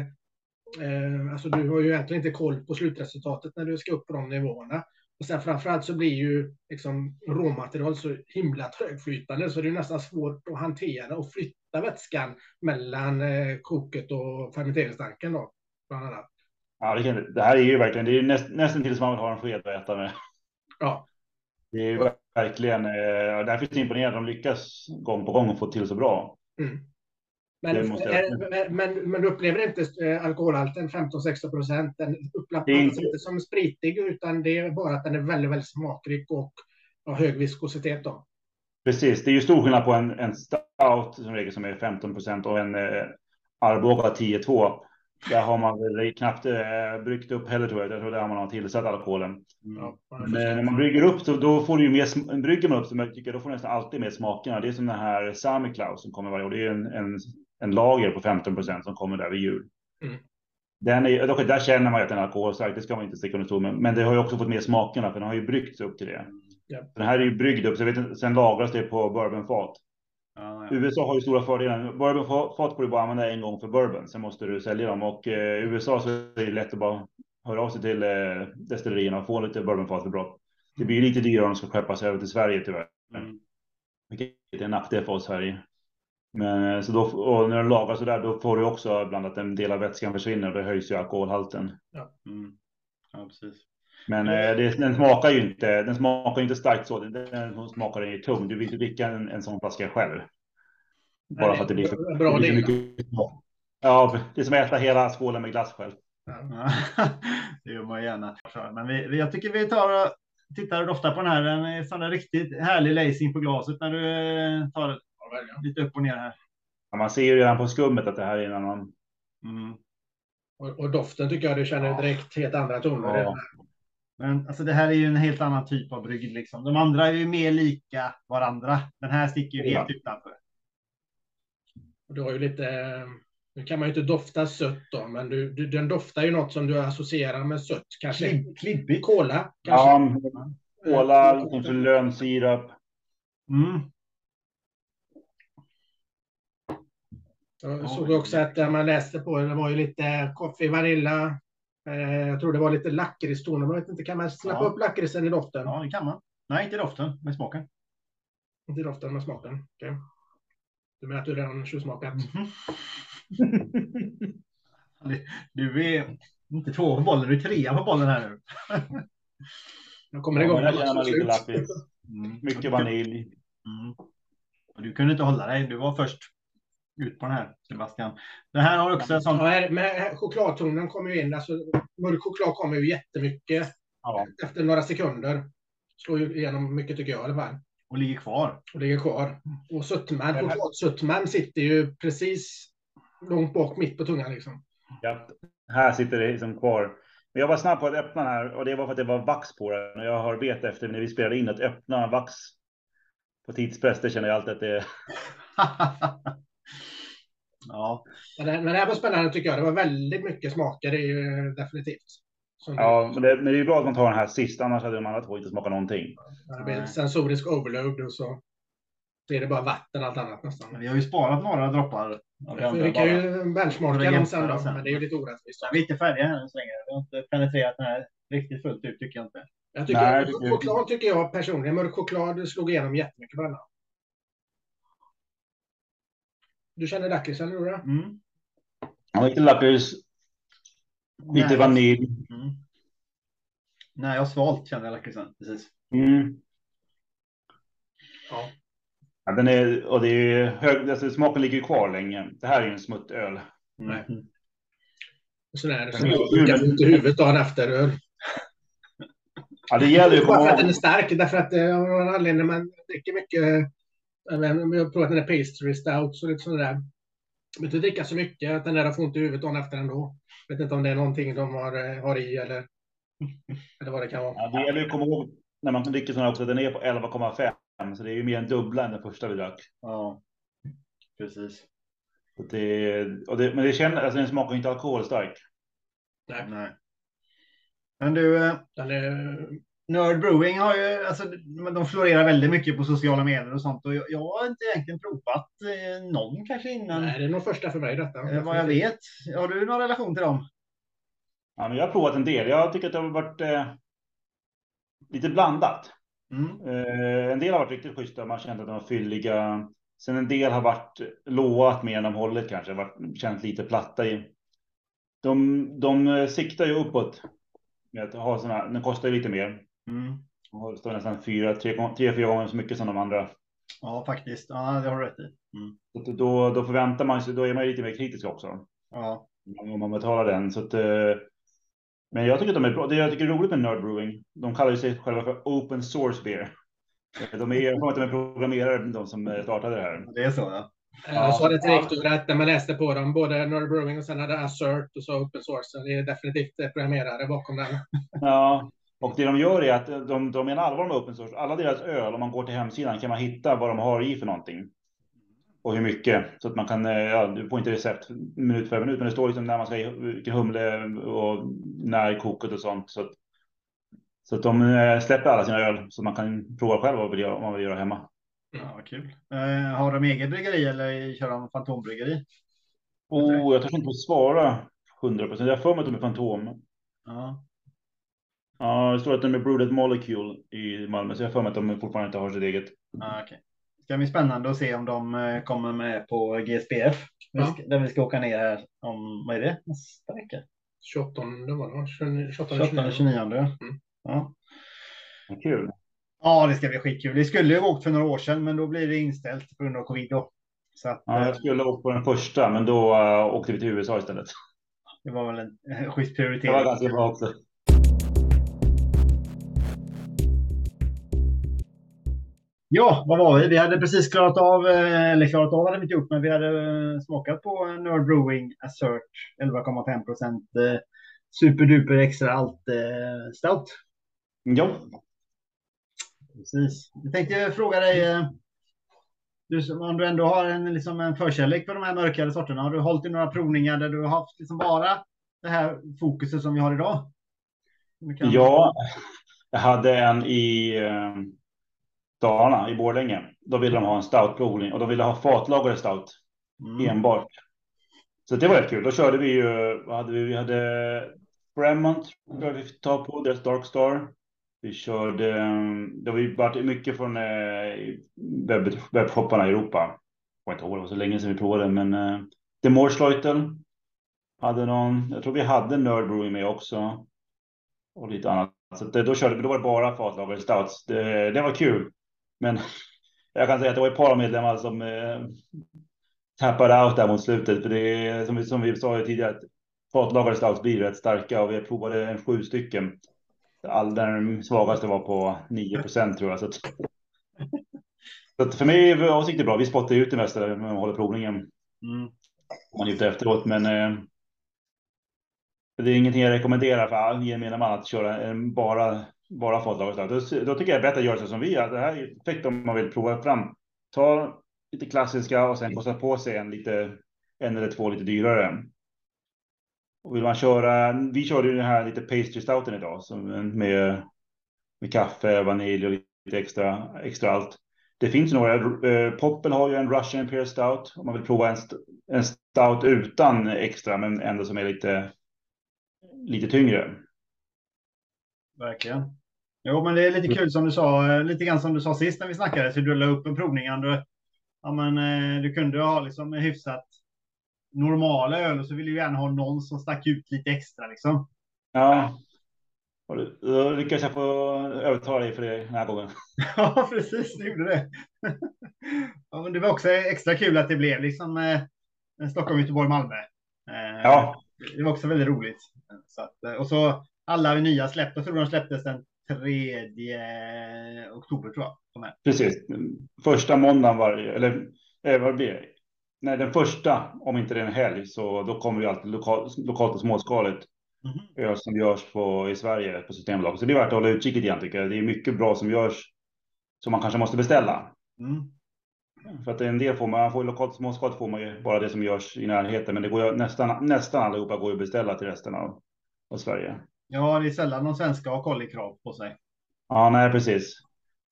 eh, alltså du har ju egentligen inte koll på slutresultatet när du ska upp på de nivåerna. Och sen framförallt så blir ju liksom råmaterial så himla trögflytande så det är nästan svårt att hantera och flytta vätskan mellan eh, koket och fermenteringstanken då, bland annat. Ja, det, kan, det här är ju verkligen, det är näst, nästan till som man vill ha en sked att äta med. Ja. Det är ju verkligen, eh, därför är det imponerande de lyckas gång på gång få till så bra. Mm. Men, är, men, men du upplever inte eh, alkoholhalten 15-16 procent? Den uppfattas inte... inte som spritig utan det är bara att den är väldigt, väldigt smakrik och har hög viskositet. Då. Precis, det är ju stor skillnad på en, en stout som regel som är 15 procent och en eh, Arboga 10-2. Där har man väl knappt eh, bryggt upp heller tror jag. Jag tror där man har tillsatt alkoholen. Mm. Men när man brygger upp så då får du ju mer, brygger man upp så jag tycker då får du nästan alltid med smakerna. Det är som den här Sami Klaus som kommer varje år. Det är en, en, en lager på 15 procent som kommer där vid jul. Mm. Den är, dock, där känner man ju att den är alkoholstark, det ska man inte sticka under stol med. Men det har ju också fått med smakerna för den har ju bryggts upp till det. Mm. Den här är ju bryggd upp, så jag vet, sen lagras det på bourbonfat. Ja. USA har ju stora fördelar. Bourbonfat får du bara använda en gång för bourbon, sen måste du sälja dem. Och eh, i USA så är det lätt att bara höra av sig till eh, destillerierna och få lite bourbonfat för brott. Det blir lite dyrare om de ska skeppas över till Sverige tyvärr. Mm. Vilket är en nackdel för oss Sverige. Men eh, så då, och när du lagar så där, då får du också bland att en del av vätskan försvinner och det höjs ju alkoholhalten. Ja, mm. ja precis. Men eh, det, den smakar ju inte. Den smakar inte starkt så. Den, den smakar den ju tung. Du vill inte dricka en, en sån flaska själv. Bara Nej, för att det blir för, bra det mycket. Ja, det är som att äta hela skålen med glass själv. Ja, det gör man gärna. Men vi, jag tycker vi tar och tittar och doftar på den här. Den är sån där riktigt härlig lacing på glaset när du eh, tar lite upp och ner här. Ja, man ser ju redan på skummet att det här är en annan. Mm. Och, och, doften tycker jag du känner direkt helt andra toner. Ja. Men alltså, det här är ju en helt annan typ av brygd. Liksom. De andra är ju mer lika varandra. Den här sticker ju ja. helt utanför. Och du har ju lite, nu kan man ju inte dofta sött då, men du, du, den doftar ju något som du associerar med sött. Kanske Klibb, klibbigt. Kola. Kanske. Ja, kola, kanske lönsirap. Mm. Jag såg också att där man läste på det var ju lite kaffe, vanilla, Eh, jag tror det var lite lakritston. Jag vet inte, kan man snappa ja. upp lakritsen i doften? Ja, det kan man. Nej, inte i doften, med smaken. Inte i doften, med smaken. Okay. Du menar att du redan tjuvsmakat? Mm -hmm. du är inte två på bollen, du är trea på bollen här nu. Jag kommer igång. Ja, lite lakrits. Mm. Mycket vanilj. Mm. Du kunde inte hålla dig. Du var först ut på den här, Sebastian. Det här har också en sån... Ja, men chokladtonen kommer ju in. Alltså, mörk choklad kommer ju jättemycket ja. efter några sekunder. Slår ju igenom mycket tycker jag i alla fall. Och ligger kvar. Och ligger kvar. Och sötman, chokladsötman sitter ju precis långt bak mitt på tungan liksom. Ja, här sitter det liksom kvar. Men jag var snabb på att öppna den här och det var för att det var vax på den. Och jag har bett efter när vi spelade in att öppna vax på tidspress. Det känner jag alltid att det är. Ja. Men, det, men det här var spännande tycker jag. Det var väldigt mycket smaker, det är ju definitivt. ja, men det, men det är ju bra att man tar den här sist, annars hade de andra två inte smakat någonting. Det blir sensorisk overload och så är det bara vatten allt annat nästan. Vi har ju sparat några droppar. Vi kan ju benchmarka dem sen då, men det är ju lite orättvist. Vi är inte färdiga här än så länge. Vi har inte penetrerat den här riktigt fullt ut tycker jag inte. Jag tycker, Nej, choklad tycker jag personligen, mörk choklad slog igenom jättemycket på denna. Du känner lakrits, eller hur? Mm. Lite lakrits. Lite vanilj. Mm. Nej, jag har svalt känner jag lakritsen. Precis. Mm. Ja. ja. den är, och det är hög, alltså, smaken ligger kvar länge. Det här är ju en smuttöl. Nej. Mm. Och så är det så jag ont i huvudet dagen efter öl. Ja, det gäller ju. Bara för att den är stark, därför att eh, av någon anledning man dricker mycket jag har provat den där pastry stout så lite sådär. Jag vill inte dricka så mycket att den där får ont i huvudet dagen efter ändå. Jag vet inte om det är någonting de har, har i eller, eller vad det kan vara. Ja, det gäller att komma ihåg när man dricker sådana också, den är på 11,5 så det är ju mer än dubbla än den första vi drack. Ja, precis. Det, och det, men det känner, alltså den smakar inte alkoholstark. Nej. Nej. Men du, eh, den är Nerd Brewing har ju, alltså, de florerar väldigt mycket på sociala medier och sånt och jag, jag har inte egentligen provat eh, någon kanske innan. Nej, det är nog första för mig detta. Eh, vad jag vet. Har du någon relation till dem? Ja, men jag har provat en del. Jag tycker att det har varit eh, lite blandat. Mm. Eh, en del har varit riktigt schyssta. Man kände att de var fylliga. Sen en del har varit låat mer än de hållit kanske. Varit, känt lite platta i. De, de siktar ju uppåt. Med att ha såna, den kostar ju lite mer. Mm. Och står nästan fyra, tre, tre, fyra gånger så mycket som de andra. Ja, faktiskt. Ja, det har du rätt i. Mm. då, då förväntar man sig, då är man lite mer kritisk också. Ja. Om man betalar den. Så att, eh, men jag tycker att de är bra. Det jag tycker är roligt med Nerd Brewing, de kallar sig själva för Open Source Beer. De är, att de är programmerare, de som eh, startade det här. Det är så, ja. Jag sa det till rektor att när man läste på dem, både Nerd Brewing och sen hade Assert och så Open Source. Det är definitivt programmerare bakom den. Ja, och det de gör är att de, de menar allvar med open source. Alla deras öl, om man går till hemsidan kan man hitta vad de har i för någonting. Och hur mycket. Så att man kan, eh, ja, du får inte recept minut för minut, men det står liksom när man ska vilken humle och när koket och sånt. Så att, så att de eh, släpper alla sina öl så man kan prova själv vad man vill göra, man vill göra hemma. Ja, kul. Uh, har de eget bryggeri eller kör de fantombryggeri? Oh, jag törs inte svara 100 procent. Jag har för mig att de är fantom. Ja. Ja, det står att de är Brooded Molecule i Malmö, så jag får mig att de fortfarande inte har sitt eget. Ah, okay. Det ska bli spännande att se om de eh, kommer med på GSPF. Ja. Där vi ska åka ner här om, vad är det, nästa vecka? 28 var det 28, 28 29. Mm. Ja. Kul. Ja, det ska bli skitkul. Det skulle ju ha åkt för några år sedan, men då blir det inställt på grund av covid. Då. Så att, ja, jag eh, skulle ha åkt på den första, men då uh, åkte vi till USA istället. Det var väl en schysst prioritering. Det var ganska bra också. Ja, vad var vi? Vi hade precis klarat av, eh, eller klarat av hade vi inte gjort, men vi hade eh, smakat på Nerd Brewing Assert 11,5 procent eh, superduper extra allt stout. Ja. Precis. Jag tänkte fråga dig, du, om du ändå har en, liksom en förkärlek för de här mörkare sorterna, har du hållit i några provningar där du har haft liksom bara det här fokuset som vi har idag? Kan... Ja, jag hade en i Dalarna i Borlänge. Då ville de ha en stoutprovning och de ville ha fatlagrad stout mm. enbart. Så det var rätt kul. Då körde vi ju. Vad hade vi? Vi hade Bremont vi ta på deras Dark Star. Vi körde. Det har ju varit mycket från eh, webb, webbshopparna i Europa. Jag inte ihåg, det var så länge sedan vi provade, men eh, The Morsleutel hade någon. Jag tror vi hade Nerd Brewing med också och lite annat. Så det, då körde vi. Då var det bara fatlagrade stouts. Det, det var kul. Men jag kan säga att det var ett par medlemmar som eh, tappade out där mot slutet. För det är som vi, som vi sa tidigare, att fatlagade stouts blir rätt starka och vi provade en sju stycken. All, den svagaste var på 9 procent tror jag. Så, att, så att för mig är avsikten bra. Vi spottar ut det mesta när man håller provningen. Mm. Man gör efteråt, men eh, det är ingenting jag rekommenderar för gemene man att köra en bara bara fådagarslag. Då, då tycker jag det är bättre att göra så som vi gör. Det här är perfekt om man vill prova fram. Ta lite klassiska och sen kosta på sig en lite en eller två lite dyrare. Och vill man köra, vi körde ju den här lite pastry stouten idag som med, med kaffe, vanilj och lite extra, extra allt. Det finns några, eh, Poppel har ju en Russian Imperial Stout om man vill prova en, en stout utan extra men ändå som är lite, lite tyngre. Verkligen. Jo, men det är lite mm. kul som du sa, eh, lite grann som du sa sist när vi snackade, så du la upp en provning. Du, ja, men, eh, du kunde ha liksom hyfsat normala öl och så vill du gärna ha någon som stack ut lite extra liksom. Ja. Och då lyckades jag få övertala dig för det den här gången. ja, precis, du gjorde det. ja, men det var också extra kul att det blev liksom eh, Stockholm, Göteborg, Malmö. Eh, ja. Det var också väldigt roligt. Så att, eh, och så alla nya släpp, jag tror de släpptes den 3 oktober tror jag. Precis, första måndagen var eller eh, vad blir det? Nej, den första, om inte det är en helg, så då kommer vi alltid lokal, lokalt och småskaligt. Mm. Öl som görs på, i Sverige på Systembolaget. Så det är värt att hålla utkik igen tycker jag. Det är mycket bra som görs som man kanske måste beställa. Mm. För att en del får man, man får lokalt småskaligt får man ju bara det som görs i närheten. Men det går ju nästan, nästan allihopa går ju att beställa till resten av, av Sverige. Ja, det är sällan de svenska har kollikrav på sig. Ja, nej, precis.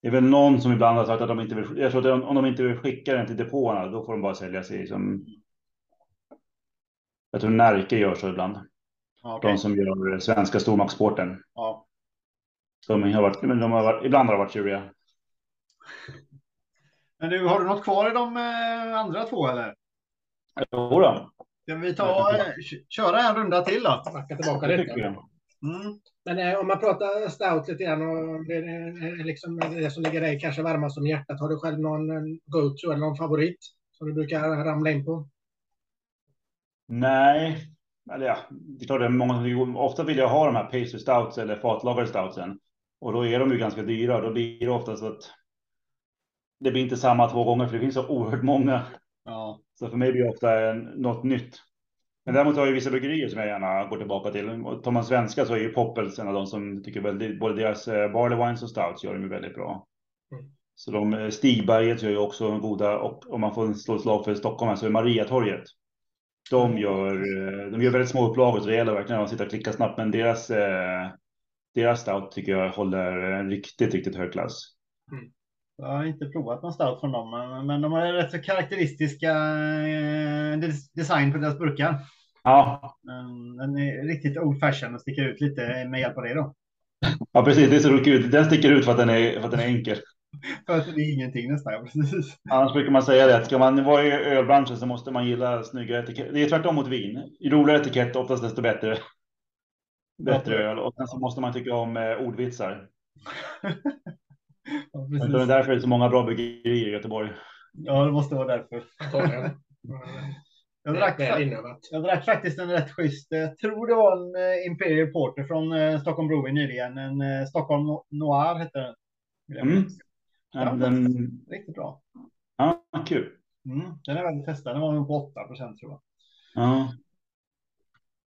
Det är väl någon som ibland har sagt att de inte vill. Jag tror att om de inte vill skicka den till depåerna, då får de bara sälja sig som. Jag tror Närke gör så ibland. Okay. De som gör svenska stormaktssporten. Ja. De har varit, men de har varit, ibland har de varit tjuriga. Men du, har du något kvar i de eh, andra två eller? Jo då. Ska vi ta, eh, köra en runda till då? Backa tillbaka lite. Mm. Men eh, om man pratar stout lite grann och det är liksom det som ligger dig kanske varmast om hjärtat. Har du själv någon go-to eller någon favorit som du brukar ramla in på? Nej, eller ja, det är klart det är många ofta vill jag ha de här pastry stouts eller fatlagade stoutsen och då är de ju ganska dyra. Då blir det ofta så att det blir inte samma två gånger för det finns så oerhört många. Ja. Så för mig blir det ofta något nytt. Men däremot har jag vissa bryggerier som jag gärna går tillbaka till. Tar man svenska så är ju Poppels en av de som tycker väldigt, både deras eh, Barley Wines och Stouts gör de ju väldigt bra. Mm. Så de, eh, Stigberget gör ju också goda, och om man får slå ett slag för Stockholm så är Mariatorget. De mm. gör, eh, de gör väldigt små upplagor så det gäller verkligen att sitta och klicka snabbt. Men deras, deras stout tycker jag håller en riktigt, riktigt hög klass. Mm. Jag har inte provat någon stout från dem, men de har rätt så karaktäristiska design på deras burkar. Ja. Den är riktigt old fashion och sticker ut lite med hjälp av det då. Ja, precis. Det så roligt. Den sticker ut för att den är, för att den är enkel. för att det är ingenting nästan. Precis. Annars brukar man säga det. Ska man vara i ölbranschen så måste man gilla snygga etiketter. Det är tvärtom mot vin. Ju roligare etikett, oftast desto bättre. Bättre öl. Och sen så måste man tycka om eh, ordvitsar. ja, det är därför det är så många bra bryggerier i Göteborg. Ja, det måste vara därför. Jag drack, jag drack faktiskt en rätt schysst, jag tror det var en eh, Imperial Porter från eh, Stockholm Brewing nyligen. En eh, Stockholm Noir hette den. Mm. Ja, den... Riktigt bra. Ja, kul. Mm, den är väldigt testad. Den var nog på 8 procent tror jag.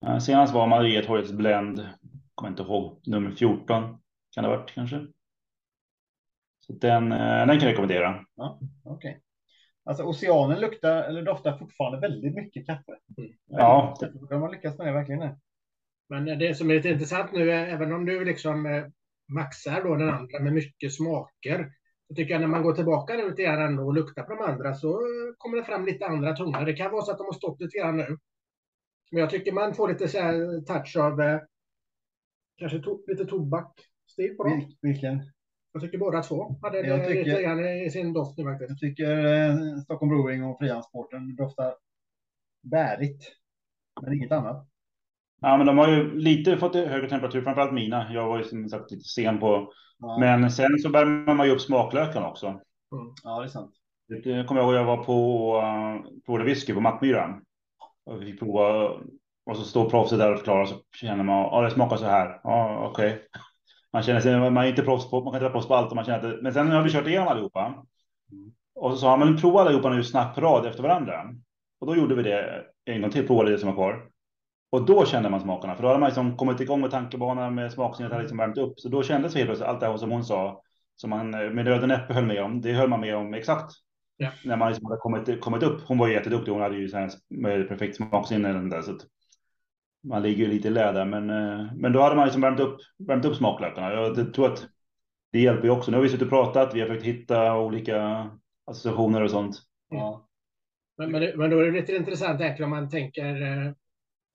Ja. Senast var Marietorgets Blend. Kommer inte ihåg nummer 14. Kan det ha varit kanske? Så den, den kan jag rekommendera. Ja, okej. Okay. Alltså oceanen luktar eller doftar fortfarande väldigt mycket kaffe. Mm. Ja. De har lyckats med det verkligen. Men det som är lite intressant nu, även om du liksom eh, maxar då den andra med mycket smaker, så tycker jag när man går tillbaka nu lite grann och luktar på de andra så kommer det fram lite andra toner. Det kan vara så att de har stått lite grann nu. Men jag tycker man får lite så här touch av eh, kanske to lite tobakstil på dem. Vilken? Jag tycker båda två hade jag tycker, lite grann i sin doft nu faktiskt. Jag tycker eh, Stockholm Brewing och Frihamnsporten doftar bärigt, men inget annat. Ja, men de har ju lite fått högre temperatur, framförallt mina. Jag var ju som sagt lite sen på, ja. men sen så värmer man ju upp smaklökarna också. Mm. Ja, det är sant. Det kommer jag ihåg, jag var på uh, provade whisky på Mackmyran. Och vi fick prova och så står proffset där och förklarar så känner man, ja det smakar så här. Ja, okej. Okay man känner sig, man är inte proffs på, man kan inte vara proffs på allt och man känner att men sen har vi kört igenom allihopa. Och så sa man prova allihopa nu snabbt rad efter varandra. Och då gjorde vi det en gång till, provade det som var kvar. Och då kände man smakerna, för då hade man liksom kommit igång med tankebanan med smaksinnet hade liksom värmt upp. Så då kändes helt plötsligt allt det här som hon sa, som man med döden äpple höll med om, det höll man med om exakt. Ja. När man liksom hade kommit, kommit upp. Hon var ju jätteduktig. Hon hade ju så här med perfekt smaksinne. Där, så man ligger ju lite i läder. Men, eh, men då hade man liksom värmt upp, värmt upp smaklökarna. Jag tror att det hjälper ju också. Nu har vi suttit och pratat. Vi har försökt hitta olika associationer och sånt. Ja. Men, men, men då är det lite intressant egentligen om man tänker eh,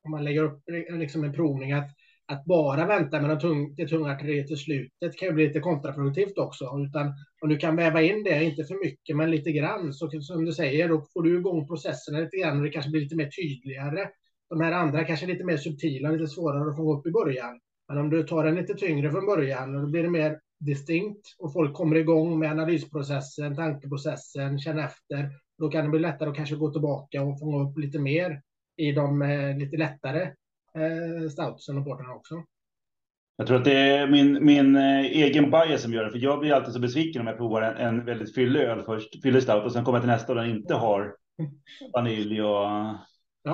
om man lägger upp liksom en provning att att bara vänta med tung, det tunga artilleriet till slutet kan ju bli lite kontraproduktivt också. Utan om du kan väva in det, inte för mycket, men lite grann, så som du säger, då får du igång processerna lite grann och det kanske blir lite mer tydligare. De här andra kanske är lite mer subtila, lite svårare att få upp i början. Men om du tar den lite tyngre från början, då blir det mer distinkt och folk kommer igång med analysprocessen, tankeprocessen, känna efter. Då kan det bli lättare att kanske gå tillbaka och fånga upp lite mer i de eh, lite lättare eh, stoutsen och portarna också. Jag tror att det är min, min eh, egen bias som gör det, för jag blir alltid så besviken om jag provar en, en väldigt fyllig öl först, fyllig stout och sen kommer jag till nästa och den inte har vanilj och.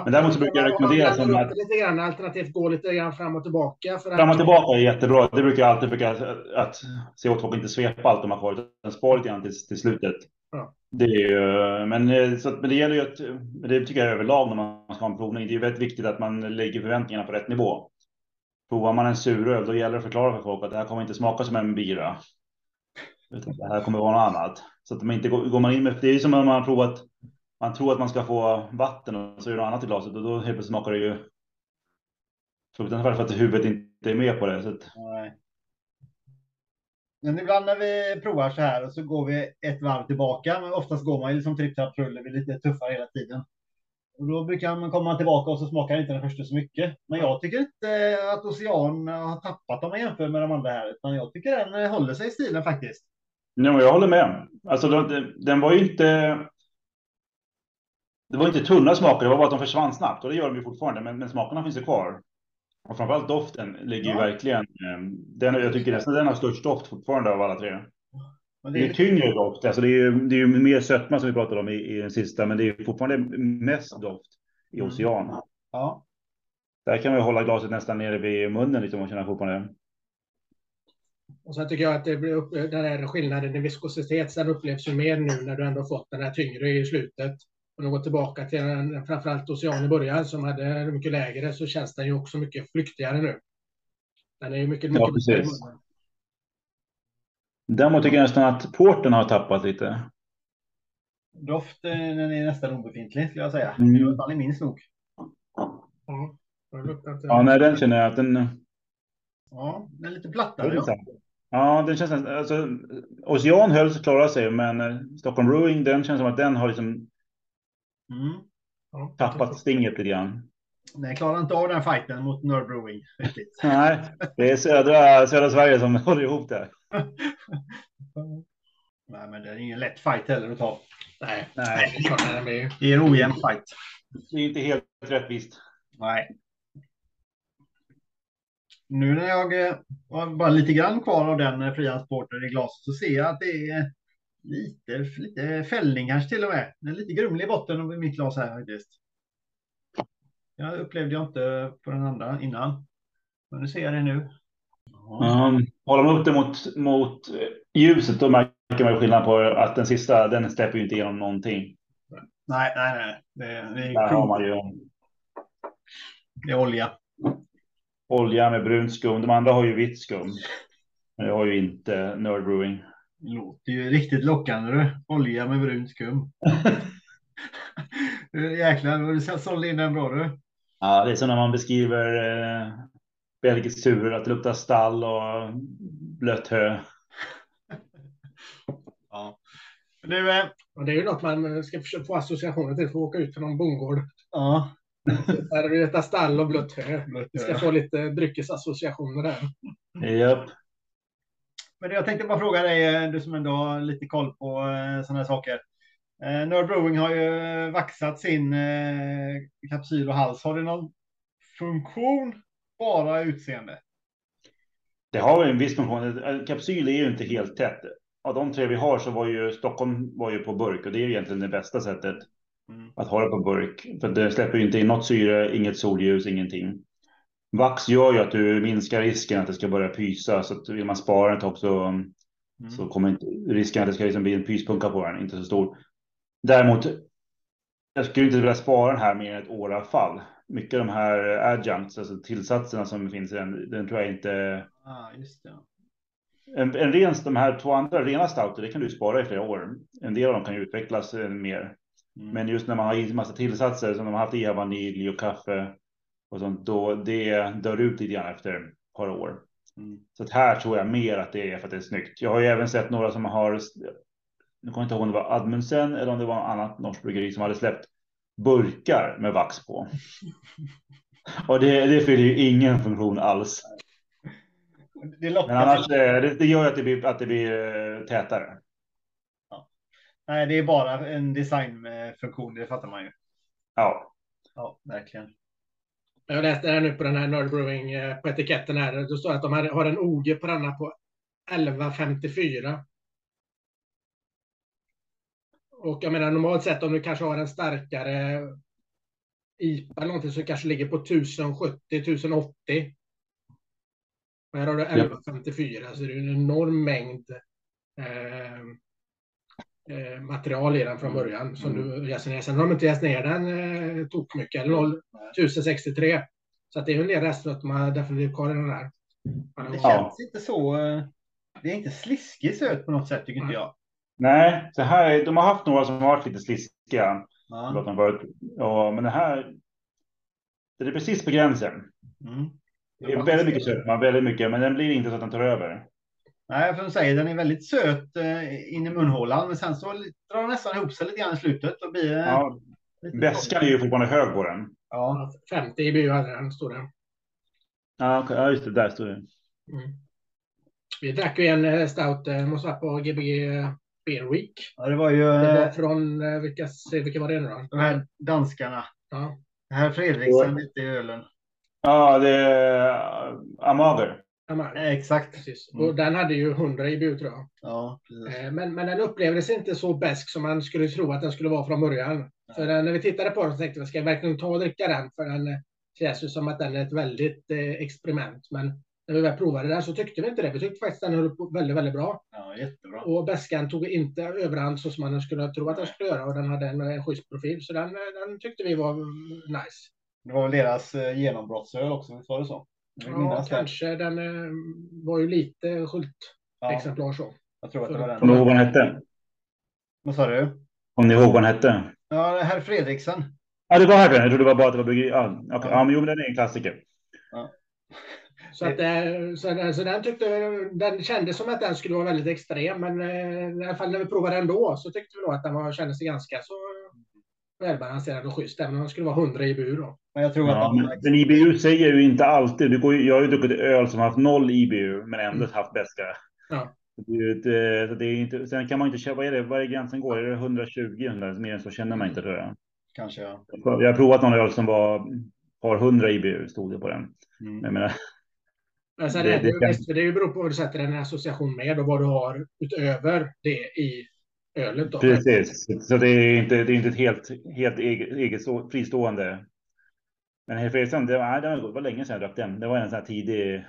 Men däremot så brukar jag rekommendera som att... Lite grann, alternativt gå lite grann fram och tillbaka. För fram och tillbaka är jättebra. Det brukar jag alltid försöka att, att se åt folk inte svepa allt de har kvar, utan spara lite grann till, till slutet. Ja. Det är ju, men, eh, så, men det gäller ju att, det tycker jag överlag när man ska ha en provning. Det är väldigt viktigt att man lägger förväntningarna på rätt nivå. Provar man en suröl, då gäller det att förklara för folk att det här kommer inte smaka som en bira. Utan det här kommer vara något annat. Så att man inte går, går man in med, det är som om man har provat, man tror att man ska få vatten och så är det något annat i glaset och då helt plötsligt smakar det ju fruktansvärt för att huvudet inte är med på det. Så att, Nej. Men ibland när vi provar så här och så går vi ett varv tillbaka. Men oftast går man ju liksom tripp, trapp, trull. Vi är lite tuffare hela tiden. Och då brukar man komma tillbaka och så smakar inte den första så mycket. Men jag tycker inte att Ocean har tappat om man jämför med de andra här. Utan jag tycker den håller sig i stilen faktiskt. Ja, jag håller med. Alltså, den var ju inte... Det var inte tunna smaker, det var bara att de försvann snabbt och det gör de ju fortfarande. Men, men smakerna finns ju kvar. Och framförallt doften ligger ju verkligen. Eh, den, jag tycker nästan den har störst doft fortfarande av alla tre. Men det, är det är tyngre doft, alltså det är ju det är mer sötma som vi pratade om i, i den sista, men det är fortfarande mest doft i mm. ocean. Ja. Där kan vi hålla glaset nästan nere vid munnen liksom och känna fortfarande. Och sen tycker jag att det blir upp, den här skillnaden i viskositet, den upplevs ju mer nu när du ändå fått den här tyngre i slutet och gå tillbaka till framförallt Ocean i början som hade mycket lägre så känns den ju också mycket flyktigare nu. Den är ju mycket, mycket ja, precis. Däremot tycker jag nästan att porten har tappat lite. Doften är nästan obefintlig skulle jag säga. Mm. I alla fall i min snok. Ja, ja nej, den känner jag att den. Ja, den är lite plattare. Ja. ja, den känns alltså. Ocean höll sig klara sig, men Stockholm Brewing, den känns som att den har liksom Mm. Ja, Tappat stinget lite grann. Nej, klarar inte av den fighten mot Nerd Brewing. Nej, det är södra, södra Sverige som håller ihop det. Nej, men det är ingen lätt fight heller att ta. Nej, nej. det är en ojämn fight. Det är inte helt rättvist. Nej. Nu när jag eh, har bara lite grann kvar av den eh, frihandsporten i glaset så ser jag att det är lite, lite fällning kanske till och med. En lite grumlig botten i mitt glas här faktiskt. Jag upplevde jag inte på den andra innan. Men nu ser jag det nu. Um, håller man upp det mot, mot ljuset då märker man skillnad på att den sista, den släpper ju inte igenom någonting. Nej, nej, nej. Det, det är Där har man ju. Det är olja. Olja med brunt skum. De andra har ju vitt skum. Men jag har ju inte Nerd Brewing. Låter ju riktigt lockande du. Olja med brunt skum. Jäklar, du sålde in den bra du. Ja, det är som när man beskriver eh, belgisk tur, att det luktar stall och blött hö. ja. Du, eh, och det är ju något man ska försöka få associationer till för att åka ut för någon bondgård. Ja. Där du vet stall och blött hö. Hö. Ska få lite dryckesassociationer där. Japp. Men jag tänkte bara fråga dig, eh, du som ändå har lite koll på eh, sådana här saker. Eh, Nerd Brewing har ju vaxat sin kapsyl och hals. Har det någon funktion, bara utseende? Det har en viss funktion. Kapsyl är ju inte helt tätt. Av de tre vi har så var ju Stockholm var ju på burk och det är egentligen det bästa sättet mm. att ha det på burk. För det släpper ju inte in något syre, inget solljus, ingenting. Vax gör ju att du minskar risken att det ska börja pysa så att vill man spara ett tag så, mm. så kommer inte risken att det ska liksom bli en pyspunka på den inte så stor. Däremot, jag skulle inte vilja spara den här mer än ett år i alla fall. Mycket av de här adjuncts, alltså tillsatserna som finns i den, den tror jag inte. Ah, just det. En, en ren, de här två andra rena stouter, det kan du spara i flera år. En del av dem kan ju utvecklas mer. Mm. Men just när man har i massa tillsatser som de har haft i vanilj och kaffe och sånt, då det dör ut lite grann efter ett par år. Mm. Så att här tror jag mer att det är för att det är snyggt. Jag har ju även sett några som har, nu kommer jag inte ihåg om det var Admundsen eller om det var något annat norskt bryggeri som hade släppt burkar med vax på. Och det, det fyller ju ingen funktion alls. Det Men annars, det, det gör att det blir, att det blir eh, tätare. Ja. Nej, det är bara en designfunktion, det fattar man ju. Ja. Ja, verkligen. Jag läste här nu på den här Nerd Brewing eh, på etiketten här. Det står att de har en OG på denna på 1154. Och jag menar normalt sett om du kanske har en starkare IPA eller någonting som kanske ligger på 1070, 1080. Och här har du 1154 så det är en enorm mängd eh, eh, material i den från mm. början som mm. du jäser ner. Sen har de inte jäst ner den eh, tok mycket, eller 1063. Så att det är en del rester att man definitivt kvar i den här. Det känns inte så. Eh, det är inte sliskig söt på något sätt tycker inte jag. Nej, så här, de har haft några som har varit lite sliskiga. Ja. Ja, men det här. Det är precis på gränsen. Mm. Det är väldigt mycket sötma, väldigt mycket, men den blir inte så att den tar över. Nej, för att säga den är väldigt söt eh, in i munhålan, men sen så drar den nästan ihop sig lite grann i slutet. Och blir, ja, Väskan är ju fortfarande hög på den. Ja, 50 i den, står det. Ja, okay. ja, just det, där står det. Mm. Vi drack ju en eh, stout, eh, måste vara på Gbg Beer Week. Ja, det var ju... Det var från, vilka, vilka var det nu då? De här danskarna. Ja. Herr Fredriksen lite i ölen. Ja, det är Amager. Exakt. Precis. Mm. Och den hade ju 100 IBU tror jag. Ja, eh, men, men den upplevdes inte så besk som man skulle tro att den skulle vara från början. Ja. För när vi tittade på den så tänkte vi, ska jag verkligen ta och dricka den? För den eh, känns ju som att den är ett väldigt eh, experiment. Men när vi väl provade den så tyckte vi inte det. Vi tyckte faktiskt den höll på väldigt, väldigt bra. Ja, jättebra. Och bäskan tog inte överhand så som man skulle tro att den skulle göra. Och den hade en, en schysst profil. Så den, den tyckte vi var nice. Det var väl deras genombrottsöl också, visst var det så? Ja, kanske. Den eh, var ju lite Schult-exemplar så. Jag tror att det var den. Kommer du ihåg vad den hette? Vad sa du? Om ni ihåg vad den hette? Ja, herr Fredriksen. Ja, det var herr Jag trodde det var bara att det var bryggeri. Ja, okay. ja. men jo, men den är en klassiker. Ja. Så, att, så, den, så den tyckte den kändes som att den skulle vara väldigt extrem, men eh, i alla fall när vi provade den då så tyckte vi då att den var, kändes ganska så välbalanserad och schysst, även om den skulle vara 100 IBU då. Men jag tror ja, att men, men IBU säger ju inte alltid. Du går, jag har ju druckit öl som har haft noll IBU, men ändå mm. haft bäska. Ja. Det, det, det är inte, sen kan man inte köpa, vad är det, vad är gränsen går? Är det 120? 100, mer än så känner man inte tror jag. Kanske ja. Jag har provat någon öl som var har 100 IBU stod det på den. Mm. Jag menar, men sen det, är det, det, visst, det beror på vad du sätter en association med och vad du har utöver det i ölet. Då. Precis, så det är inte, det är inte ett helt, helt eget, eget fristående. Men Herr Fredriksson, det var, det var länge sedan jag drack den. Det var en sån här tidig.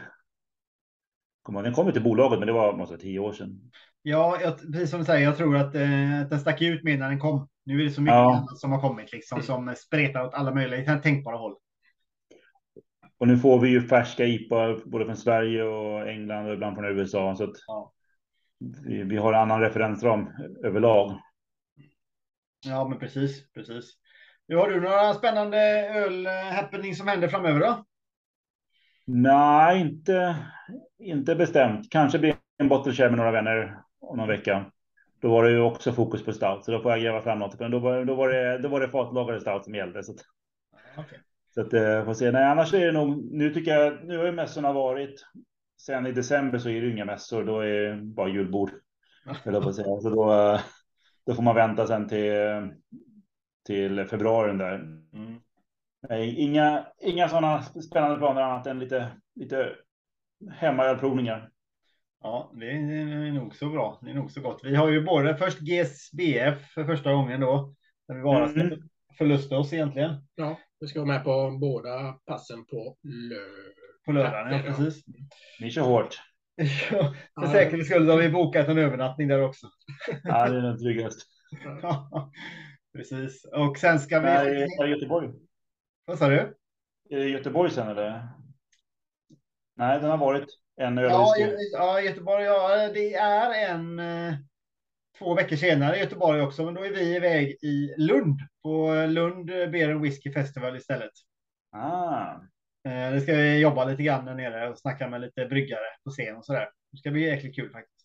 Den kom till bolaget, men det var måste tio år sedan. Ja, jag, precis som du säger, jag tror att, eh, att den stack ut mer när den kom. Nu är det så mycket ja. som har kommit liksom som spretar åt alla möjliga tänkbara håll. Och nu får vi ju färska IPA både från Sverige och England och ibland från USA. Så att ja vi, vi har en annan referensram överlag. Ja, men precis, precis. Har du några spännande öl-happening som händer framöver då? Nej, inte, inte bestämt. Kanske blir en bottle med några vänner om någon vecka. Då var det ju också fokus på stout, så då får jag gräva fram något. Men då var, då var det, då var det fatlagade stout som gällde. Så, att, okay. så att, eh, får se. Nej, annars är det nog. Nu tycker jag. Nu har ju mässorna varit. Sen i december så är det inga mässor, då är det bara julbord. Eller på säga. Så då, då får man vänta sen till, till februari där. Mm. Inga, inga sådana spännande planer annat än lite, lite hemmaölprovningar. Ja, det är nog så bra. Det är nog så gott. Vi har ju både först GSBF för första gången då. Där vi bara ska mm. förlusta oss egentligen. Ja, vi ska vara med på båda passen på lördag. På lördagen, ja, precis. Ni kör hårt. Ja, för säkerhets skull har vi bokat en övernattning där också. Ja, det är den tryggast. Precis. Och sen ska vi... Nej, är det Göteborg? Vad sa du? Är det Göteborg sen eller? Nej, den har varit en öl ja, ja, Göteborg. Ja, det är en eh, två veckor senare i Göteborg också, men då är vi iväg i Lund på Lund Beer and Whiskey Festival istället. Ah. Eh, det ska vi jobba lite grann där nere och snacka med lite bryggare på scen och så där. Det ska bli jäkligt kul faktiskt.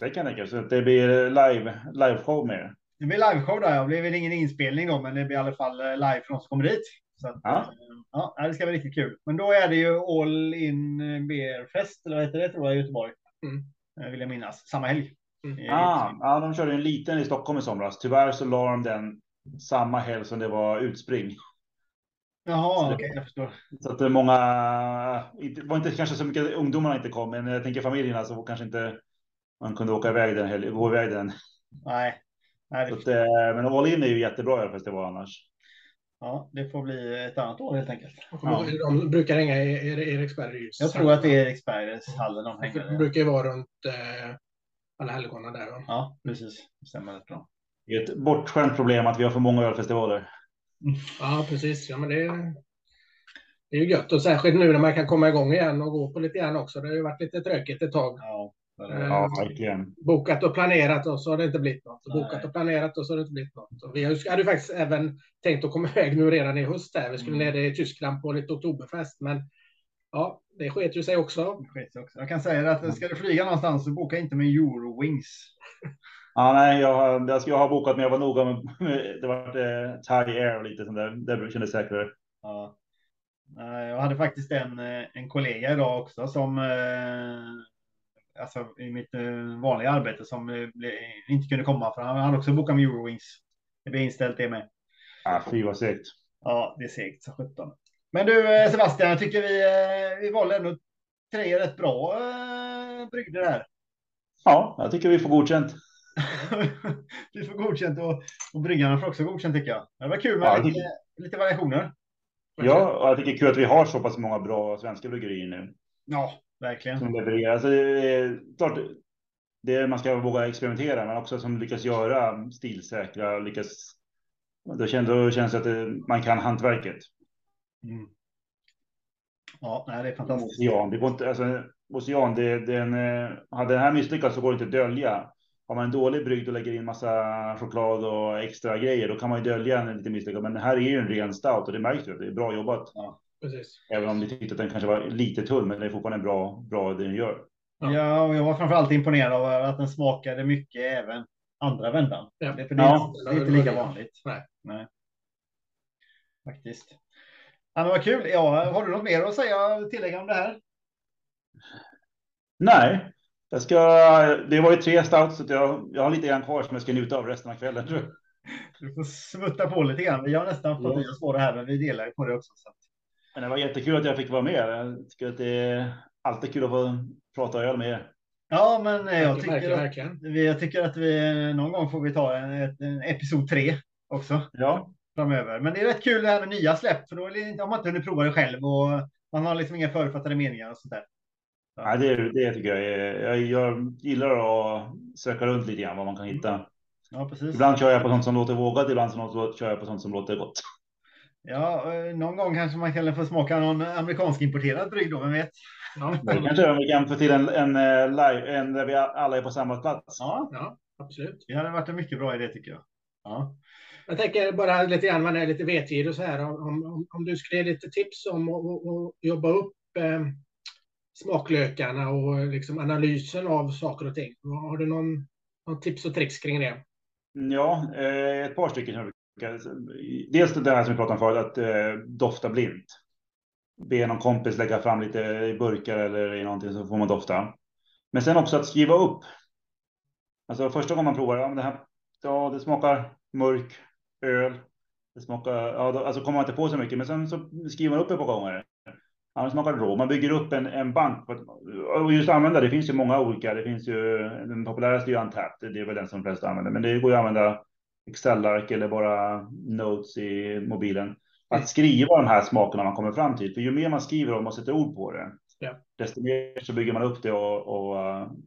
Det kan jag tänka så det blir live live show med. Det blir live show där. Det blir väl ingen inspelning då, men det blir i alla fall eh, live för de som kommer dit. Så att, ja. ja, det ska bli riktigt kul. Men då är det ju All In Beer Fest, eller vad heter det, tror jag, i Göteborg. Mm. Vill jag minnas. Samma helg. Mm. Ah, ja, de körde en liten i Stockholm i somras. Tyvärr så la de den samma helg som det var utspring. Jaha, okej, okay, jag förstår. Så att det är många, det var inte kanske så mycket ungdomarna inte kom, men jag tänker familjerna så kanske inte man kunde åka iväg den helgen, gå iväg den. Nej. Nej att, men All In är ju jättebra festival annars. Ja, det får bli ett annat år helt enkelt. Ja. De brukar hänga i Eriksberg. Jag tror att det är Eriksbergshallen de hänger. Det brukar ju vara runt eh, alla helgona där. Då. Ja, precis. Det stämmer rätt bra. Det är ett bortskämt problem att vi har för många ölfestivaler. Ja, precis. Ja, men det, är, det är ju gött och särskilt nu när man kan komma igång igen och gå på lite grann också. Det har ju varit lite tråkigt ett tag. Ja, ja verkligen. Bokat och planerat och så har det inte blivit något. Nej. Bokat och planerat och så har det inte blivit något. Och vi hade faktiskt även tänkt att komma iväg nu redan i höst. Där. Vi skulle mm. ner i Tyskland på lite oktoberfest, men ja, det sket ju sig också. Det också. Jag kan säga att ska du flyga någonstans så boka inte med Eurowings. Ja, nej, jag, jag, jag har bokat, men jag var noga med, det var eh, Thai Air och lite sånt där. Det kändes säkrare. Ja. Jag hade faktiskt en, eh, en kollega idag också som eh, alltså i mitt eh, vanliga arbete som inte kunde komma för han hade också bokat med Eurowings. Det blev inställt det med. Ja, fy vad segt. Ja, det är segt så sjutton. Men du Sebastian, jag tycker vi, vi valde ändå tre rätt bra brygder här. Ja, jag tycker vi får godkänt. vi får godkänt och, och bryggarna får också godkänt tycker jag. Det var kul med ja, lite, lite variationer. Ja, och jag tycker det är kul att vi har så pass många bra svenska bryggerier nu. Ja, verkligen. Som levererar. Alltså, det är, klart, det är, man ska våga experimentera, men också som lyckas göra stilsäkra, lyckas. Då känns, då känns det att det, man kan hantverket. Mm. Ja, nej, det är fantastiskt. Ja, det går inte, alltså, Ocean, det, den, eh, hade den här misslyckats så går det inte att dölja. Har man en dålig brygd och lägger in massa choklad och extra grejer, då kan man ju dölja en lite misslyckad. Men det här är ju en ren stout och det märks ju att det är bra jobbat. Ja, precis. Även om vi tyckte att den kanske var lite tunn, men det är fortfarande bra, bra det den gör. Ja. ja, och jag var framförallt imponerad av att den smakade mycket även andra vändan. Ja. Det, för det, ja. det är inte lika vanligt. Nej. Nej. Faktiskt. Ja, men vad kul. Ja, har du något mer att säga tillägga om det här? Nej, jag ska. Det var ju tre stouts så jag, jag har lite grann kvar som jag ska njuta av resten av kvällen. Tror jag. Du får smutta på lite grann. Vi har nästan fått ja. spår här, men vi delar på det också. Så. Men det var jättekul att jag fick vara med. Jag tycker att det är alltid kul att få prata öl med er. Ja, men jag tycker, att, jag tycker att vi någon gång får vi ta en, en episod tre också. Ja, framöver. Men det är rätt kul det här med nya släpp, för då har man inte hunnit prova det själv och man har liksom inga förutfattade meningar och sånt där. Så. Ja, det, det tycker jag. Är, jag, jag gillar att söka runt lite grann vad man kan hitta. Ja, precis. Ibland kör jag på sånt som låter vågat, ibland kör jag på sånt som låter gott. Ja, eh, någon gång kanske man kan få smaka någon amerikansk importerad brygd då, vem vet? Ja, det kanske vi kan få till en, en, eh, live, en där vi alla är på samma plats. Ja, ja absolut. Det hade varit en mycket bra idé tycker jag. Ja. Jag tänker bara lite grann, man är lite vetgirig så här, om, om, om du skulle ge lite tips om att jobba upp eh, smaklökarna och eh, liksom analysen av saker och ting. Har du någon, någon tips och tricks kring det? Ja, eh, ett par stycken. Dels det här som vi pratade om förut, att eh, dofta blint. Be någon kompis lägga fram lite i burkar eller i någonting så får man dofta. Men sen också att skriva upp. Alltså första gången man provar, ja, det här, ja, det smakar mörk öl. Det smakar, ja, då, alltså kommer man inte på så mycket, men sen så skriver man upp ett par gånger. Ja, det smakar rå. Man bygger upp en, en bank. Och just använda, det finns ju många olika. Det finns ju, den populäraste är ju Untapped. Det är väl den som de flesta använder. Men det går ju att använda Excel-ark eller bara notes i mobilen. Att skriva de här smakerna man kommer fram till. För ju mer man skriver om och sätter ord på det, ja. desto mer så bygger man upp det och, och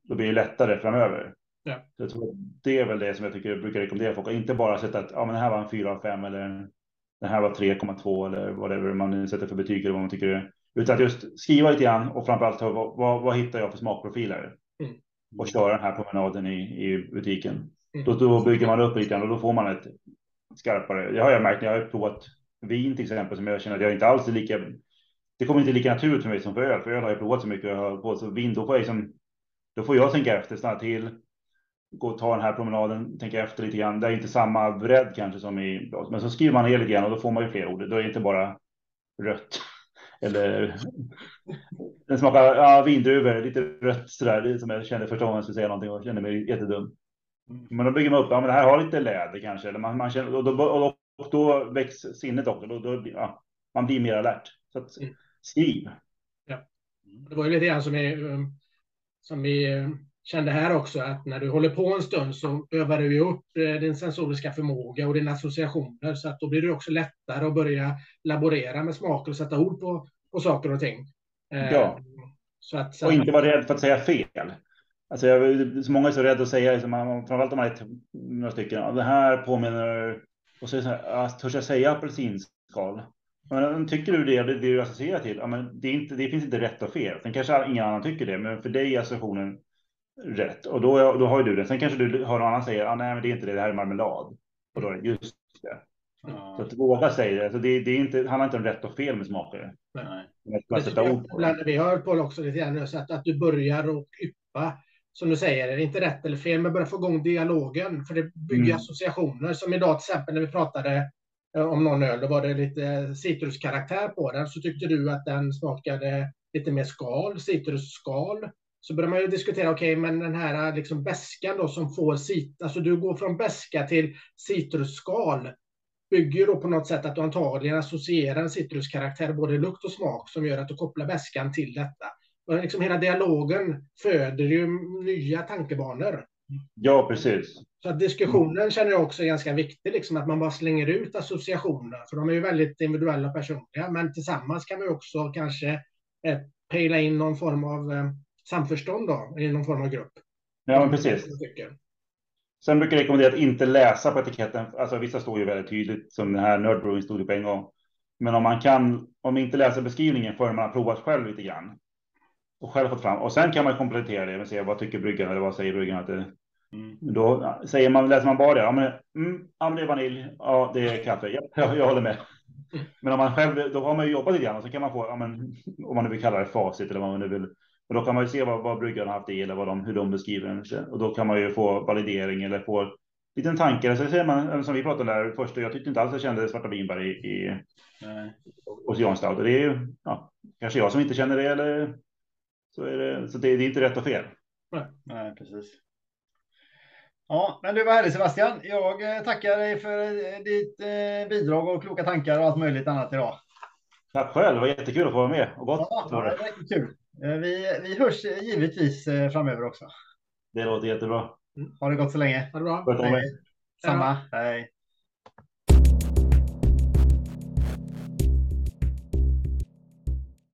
då blir det lättare framöver. Ja. Jag tror det är väl det som jag tycker jag brukar rekommendera folk. Inte bara sätta att ja, men det här var en 4 av 5 eller det här var 3,2 eller whatever man sätter för betyg eller vad man tycker är. Utan att just skriva lite grann och framförallt vad, vad, vad hittar jag för smakprofiler? Mm. Och köra den här promenaden i, i butiken. Mm. Då, då bygger man upp lite grann och då får man ett skarpare. Det har jag märkt när jag har provat vin till exempel som jag känner att jag inte alls är lika. Det kommer inte lika naturligt för mig som för öl. För öl har jag provat så mycket och jag har på så vin. Då får jag liksom, då får jag tänka efter, stanna till, gå och ta den här promenaden, tänka efter lite grann. Det är inte samma bredd kanske som i men så skriver man ner lite grann och då får man ju fler ord. Då är det inte bara rött eller den smakar ja, vindruvor, lite rött sådär. Som jag kände första gången jag skulle säga någonting och kände mig jättedum. Men då bygger man upp, ja men det här har lite läder kanske, eller man, man känner, och då, och då, och då väcks sinnet också, då, då, ja, man blir mer alert. Så att, mm. skriv. Ja. Det var ju lite grann som, är, um, som vi um, kände här också, att när du håller på en stund så övar du upp eh, din sensoriska förmåga och dina associationer, så att då blir det också lättare att börja laborera med smaker och sätta ord på, på saker och ting. Eh, ja. Så att, så och inte vara rädd för att säga fel. Alltså jag, så många är så rädda att säga, liksom, framförallt om man är några stycken, det här påminner, och så är det så här, törs jag säga apelsinskal? Men tycker du det, det du associerar till, ja, men det, är inte, det finns inte rätt och fel. Sen kanske ingen annan tycker det, men för dig är associationen rätt. Och då, då har ju du det. Sen kanske du hör någon annan säga, ah, nej, men det är inte det, det här är marmelad. Och då är det just det. Mm. Så att våga säga det. Alltså det, det, är inte, handlar inte om rätt och fel med smaker. Nej. Det vi har på också lite grann så att, att du börjar och yppa som du säger, är det inte rätt eller fel, men börja få igång dialogen. För det bygger mm. associationer. Som idag till exempel när vi pratade eh, om någon öl, då var det lite citruskaraktär på den. Så tyckte du att den smakade lite mer skal, citrusskal. Så börjar man ju diskutera, okej, okay, men den här liksom bäskan då som får cit, alltså du går från bäska till citrusskal bygger då på något sätt att du antagligen associerar en citruskaraktär, både lukt och smak, som gör att du kopplar bäskan till detta. Och liksom hela dialogen föder ju nya tankebanor. Ja, precis. Så att diskussionen känner jag också är ganska viktig, liksom att man bara slänger ut associationer, för de är ju väldigt individuella och personliga, men tillsammans kan vi också kanske eh, pejla in någon form av eh, samförstånd då, i någon form av grupp. Ja, men precis. Sen brukar jag rekommendera att inte läsa på etiketten. Alltså vissa står ju väldigt tydligt som den här Nerdbrewing stod på en gång. Men om man kan, om man inte läser beskrivningen förrän man har provat själv lite grann och själv fått fram. Och sen kan man komplettera det med se vad tycker bryggan eller vad säger bryggan att det Mm. Då säger man, läser man bara det, ja men, mm, ja men det är vanilj, ja det är kaffe, ja, jag, jag håller med. Men om man själv, då har man ju jobbat lite grann och så kan man få, ja men, om man nu vill kalla det facit eller vad man nu vill. Och då kan man ju se vad, vad bryggarna haft i eller vad de, hur de beskriver den. Och då kan man ju få validering eller få liten tanke. Så ser man, som vi pratade där först, jag tyckte inte alls jag kände svarta vinbär i, i Oceanstout. Och det är ju ja, kanske jag som inte känner det eller så är det, så det, det är inte rätt och fel. Nej, nej precis. Ja, men du var härlig Sebastian. Jag eh, tackar dig för eh, ditt eh, bidrag och kloka tankar och allt möjligt annat idag. Tack själv, det var jättekul att få vara med. Och gott ja, var det. det kul. Vi, vi hörs givetvis framöver också. Det låter jättebra. Ha det gott så länge. Ha det bra. Hej. Samma. Hej.